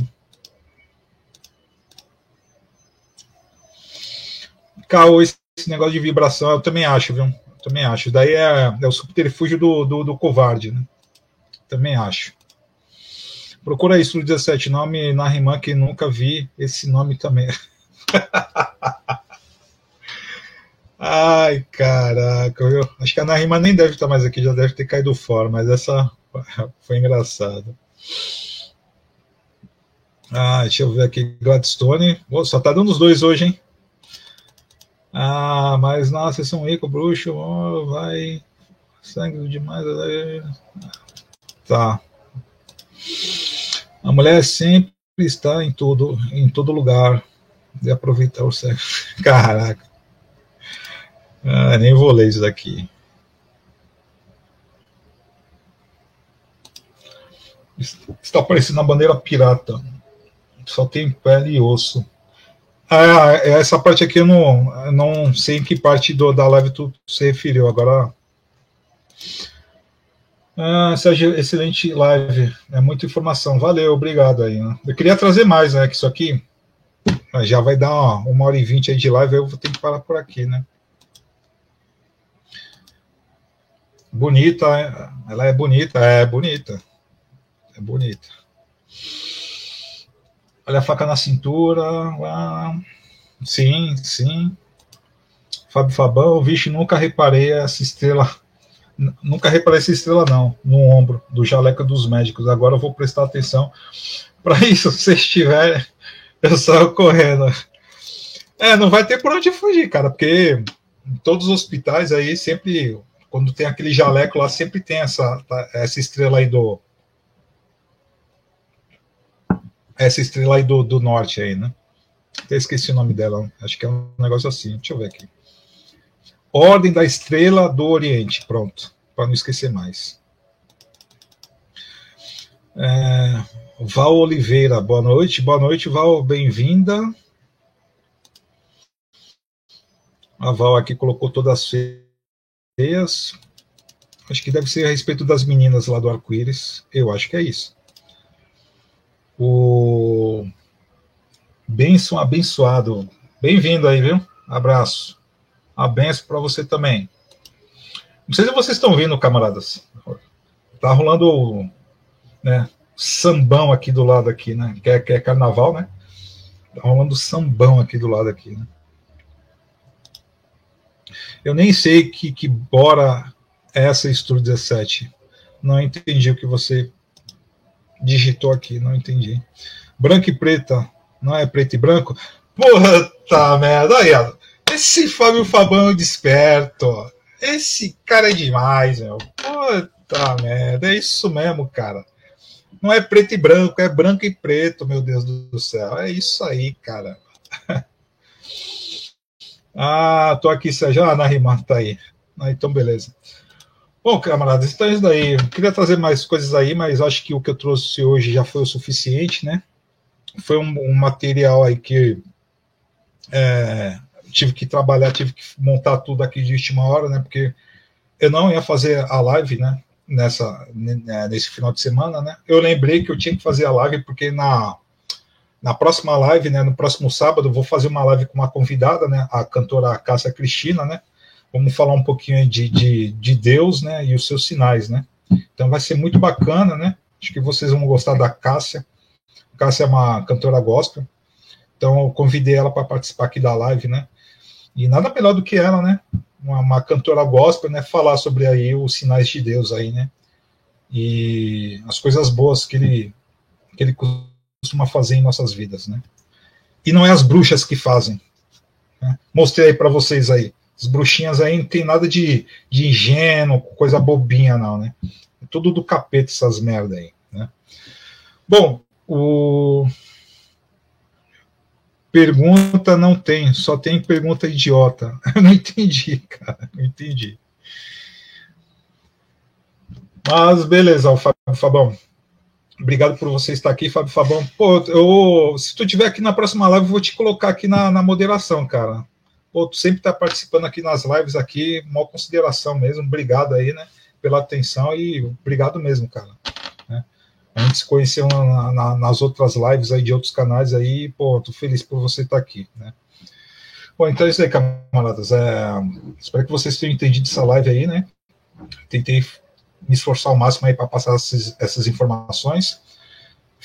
Caô, esse negócio de vibração, eu também acho, viu? Também acho. Daí é, é o subterfúgio do, do, do covarde, né? Também acho. Procura isso, 17, nome na rima que nunca vi esse nome também. Ai, caraca, eu acho que a Narima nem deve estar mais aqui, já deve ter caído fora, mas essa foi engraçada. Ah, deixa eu ver aqui, Gladstone. Só tá dando os dois hoje, hein? Ah, mas nossa, esse é um rico bruxo, oh, vai. Sangue demais. Tá. A mulher sempre está em todo, em todo lugar. De aproveitar o sexo. Caraca. Ah, nem vou ler isso daqui. Está parecendo a bandeira pirata. Só tem pele e osso. Ah, essa parte aqui eu não, não sei em que parte do, da live tu se referiu. Agora. Ah, Sérgio, excelente live. É muita informação. Valeu, obrigado aí. Né? Eu queria trazer mais, né? Que isso aqui já vai dar uma, uma hora e vinte aí de live. Eu vou ter que parar por aqui, né? Bonita, é, ela é bonita, é bonita. É bonita. Olha a faca na cintura. Sim, sim. Fábio Fabão, vixe, nunca reparei essa estrela. Nunca reparei essa estrela, não, no ombro do jaleco dos médicos. Agora eu vou prestar atenção. Para isso, se estiver, eu saio correndo. É, não vai ter por onde fugir, cara, porque em todos os hospitais aí sempre quando tem aquele jaleco lá, sempre tem essa, tá, essa estrela aí do. Essa estrela aí do, do norte aí, né? Até esqueci o nome dela. Acho que é um negócio assim. Deixa eu ver aqui. Ordem da Estrela do Oriente. Pronto. Para não esquecer mais. É, Val Oliveira, boa noite. Boa noite, Val. Bem-vinda. A Val aqui colocou todas as ideias. Acho que deve ser a respeito das meninas lá do arco-íris. Eu acho que é isso. O Benção abençoado. Bem-vindo aí, viu? Abraço. A benção para você também. Não sei se vocês estão vendo, camaradas. Tá rolando né, sambão aqui do lado aqui, né? Que é, que é carnaval, né? Tá rolando sambão aqui do lado aqui, né? Eu nem sei que, que bora é essa Estúdio 17. Não entendi o que você digitou aqui, não entendi. Branco e preta, não é preto e branco? Puta merda, aí, ó. Esse Fábio Fabão desperto. Esse cara é demais, meu. Puta merda, é isso mesmo, cara. Não é preto e branco, é branco e preto, meu Deus do céu. É isso aí, cara. Ah, tô aqui, Sérgio. Ah, Narimar tá aí. Ah, então, beleza. Bom, camaradas, então é isso daí. Eu queria trazer mais coisas aí, mas acho que o que eu trouxe hoje já foi o suficiente, né? Foi um, um material aí que é, tive que trabalhar, tive que montar tudo aqui de última hora, né? Porque eu não ia fazer a live, né? Nessa, nesse final de semana, né? Eu lembrei que eu tinha que fazer a live porque na na próxima live, né, no próximo sábado, vou fazer uma live com uma convidada, né, a cantora Cássia Cristina, né? Vamos falar um pouquinho de, de, de Deus, né, e os seus sinais, né? Então vai ser muito bacana, né? Acho que vocês vão gostar da Cássia. Cássia é uma cantora gospel. Então eu convidei ela para participar aqui da live, né? E nada melhor do que ela, né? Uma, uma, cantora gospel, né? Falar sobre aí os sinais de Deus aí, né? E as coisas boas que ele que ele costuma fazer em nossas vidas, né? E não é as bruxas que fazem. Né? Mostrei aí para vocês aí. As bruxinhas aí não tem nada de, de ingênuo, coisa bobinha, não, né? É tudo do capeta essas merda aí, né? Bom, o pergunta não tem, só tem pergunta idiota. Eu não entendi, cara, não entendi. Mas beleza, Fabão. Obrigado por você estar aqui, Fábio Fabão. Pô, eu, se tu estiver aqui na próxima live, eu vou te colocar aqui na, na moderação, cara. Pô, tu sempre tá participando aqui nas lives aqui, maior consideração mesmo. Obrigado aí, né, pela atenção e obrigado mesmo, cara. Né? A gente se conheceu na, na, nas outras lives aí de outros canais aí, pô, tô feliz por você estar aqui, né. Bom, então é isso aí, camaradas. É, espero que vocês tenham entendido essa live aí, né. Tentei me esforçar ao máximo aí para passar essas, essas, informações.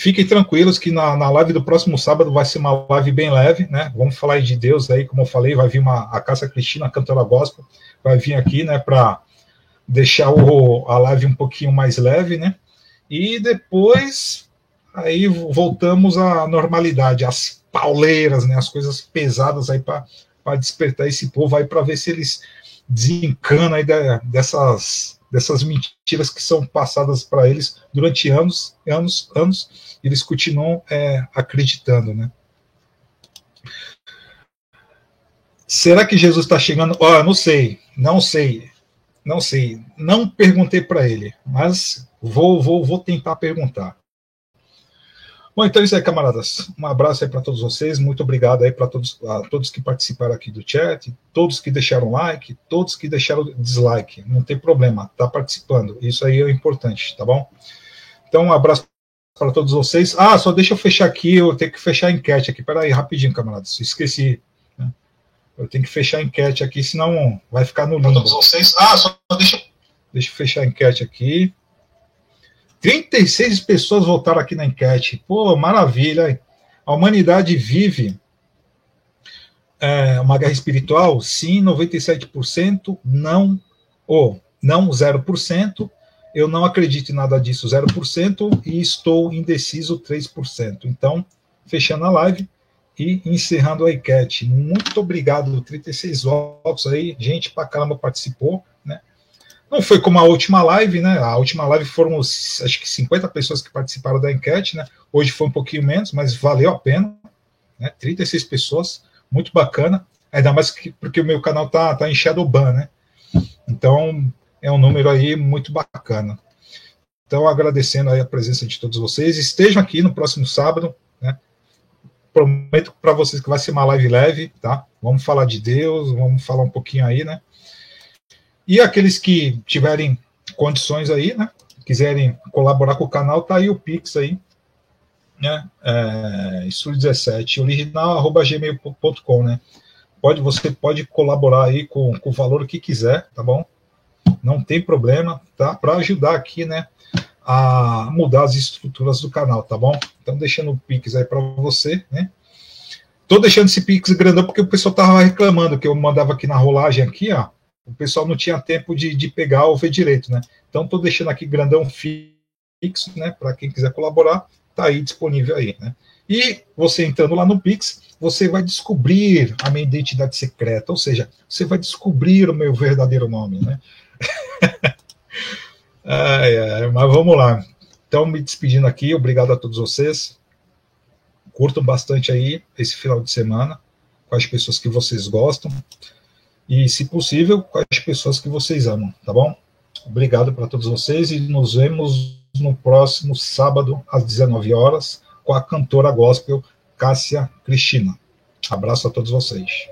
Fiquem tranquilos que na, na live do próximo sábado vai ser uma live bem leve, né? Vamos falar de Deus aí, como eu falei, vai vir uma a Cássia Cristina, cantora gospel, vai vir aqui, né, para deixar o, a live um pouquinho mais leve, né? E depois aí voltamos à normalidade, as pauleiras, né, as coisas pesadas aí para despertar esse povo aí para ver se eles desencanam aí dessas dessas mentiras que são passadas para eles durante anos, anos, anos, e eles continuam é, acreditando, né? Será que Jesus está chegando? Oh, não sei, não sei, não sei, não perguntei para ele, mas vou, vou, vou tentar perguntar. Bom, então é isso aí, camaradas. Um abraço aí para todos vocês. Muito obrigado aí para todos, a todos que participaram aqui do chat, todos que deixaram like, todos que deixaram dislike. Não tem problema, tá participando. Isso aí é importante, tá bom? Então, um abraço para todos vocês. Ah, só deixa eu fechar aqui, eu tenho que fechar a enquete aqui. Peraí, rapidinho, camaradas. Esqueci. Né? Eu tenho que fechar a enquete aqui, senão vai ficar no limbo. Todos vocês. Ah, só deixa, deixa eu fechar a enquete aqui. 36 pessoas votaram aqui na enquete. Pô, maravilha. A humanidade vive é, uma guerra espiritual? Sim, 97%. Não, ou não 0%. Eu não acredito em nada disso, 0%. E estou indeciso, 3%. Então, fechando a live e encerrando a enquete. Muito obrigado, 36 votos aí. Gente pra caramba participou. Não foi como a última live, né? A última live foram, acho que 50 pessoas que participaram da enquete, né? Hoje foi um pouquinho menos, mas valeu a pena. Né? 36 pessoas, muito bacana. Ainda mais que, porque o meu canal tá, tá em Shadowban, né? Então, é um número aí muito bacana. Então, agradecendo aí a presença de todos vocês. Estejam aqui no próximo sábado, né? Prometo para vocês que vai ser uma live leve, tá? Vamos falar de Deus, vamos falar um pouquinho aí, né? E aqueles que tiverem condições aí, né? Quiserem colaborar com o canal, tá aí o Pix aí, né? É, 17 original@gmail.com, né? Pode, você pode colaborar aí com, com o valor que quiser, tá bom? Não tem problema, tá? Para ajudar aqui, né? A mudar as estruturas do canal, tá bom? Então, deixando o Pix aí para você, né? Tô deixando esse Pix grandão porque o pessoal tava reclamando que eu mandava aqui na rolagem aqui, ó o pessoal não tinha tempo de, de pegar ou ver direito, né? Então estou deixando aqui grandão fixo, né? Para quem quiser colaborar, tá aí disponível aí, né? E você entrando lá no Pix, você vai descobrir a minha identidade secreta, ou seja, você vai descobrir o meu verdadeiro nome, né? ai, ai, mas vamos lá. Então, me despedindo aqui, obrigado a todos vocês. Curtam bastante aí esse final de semana com as pessoas que vocês gostam e, se possível, com as pessoas que vocês amam, tá bom? Obrigado para todos vocês e nos vemos no próximo sábado, às 19 horas, com a cantora gospel Cássia Cristina. Abraço a todos vocês.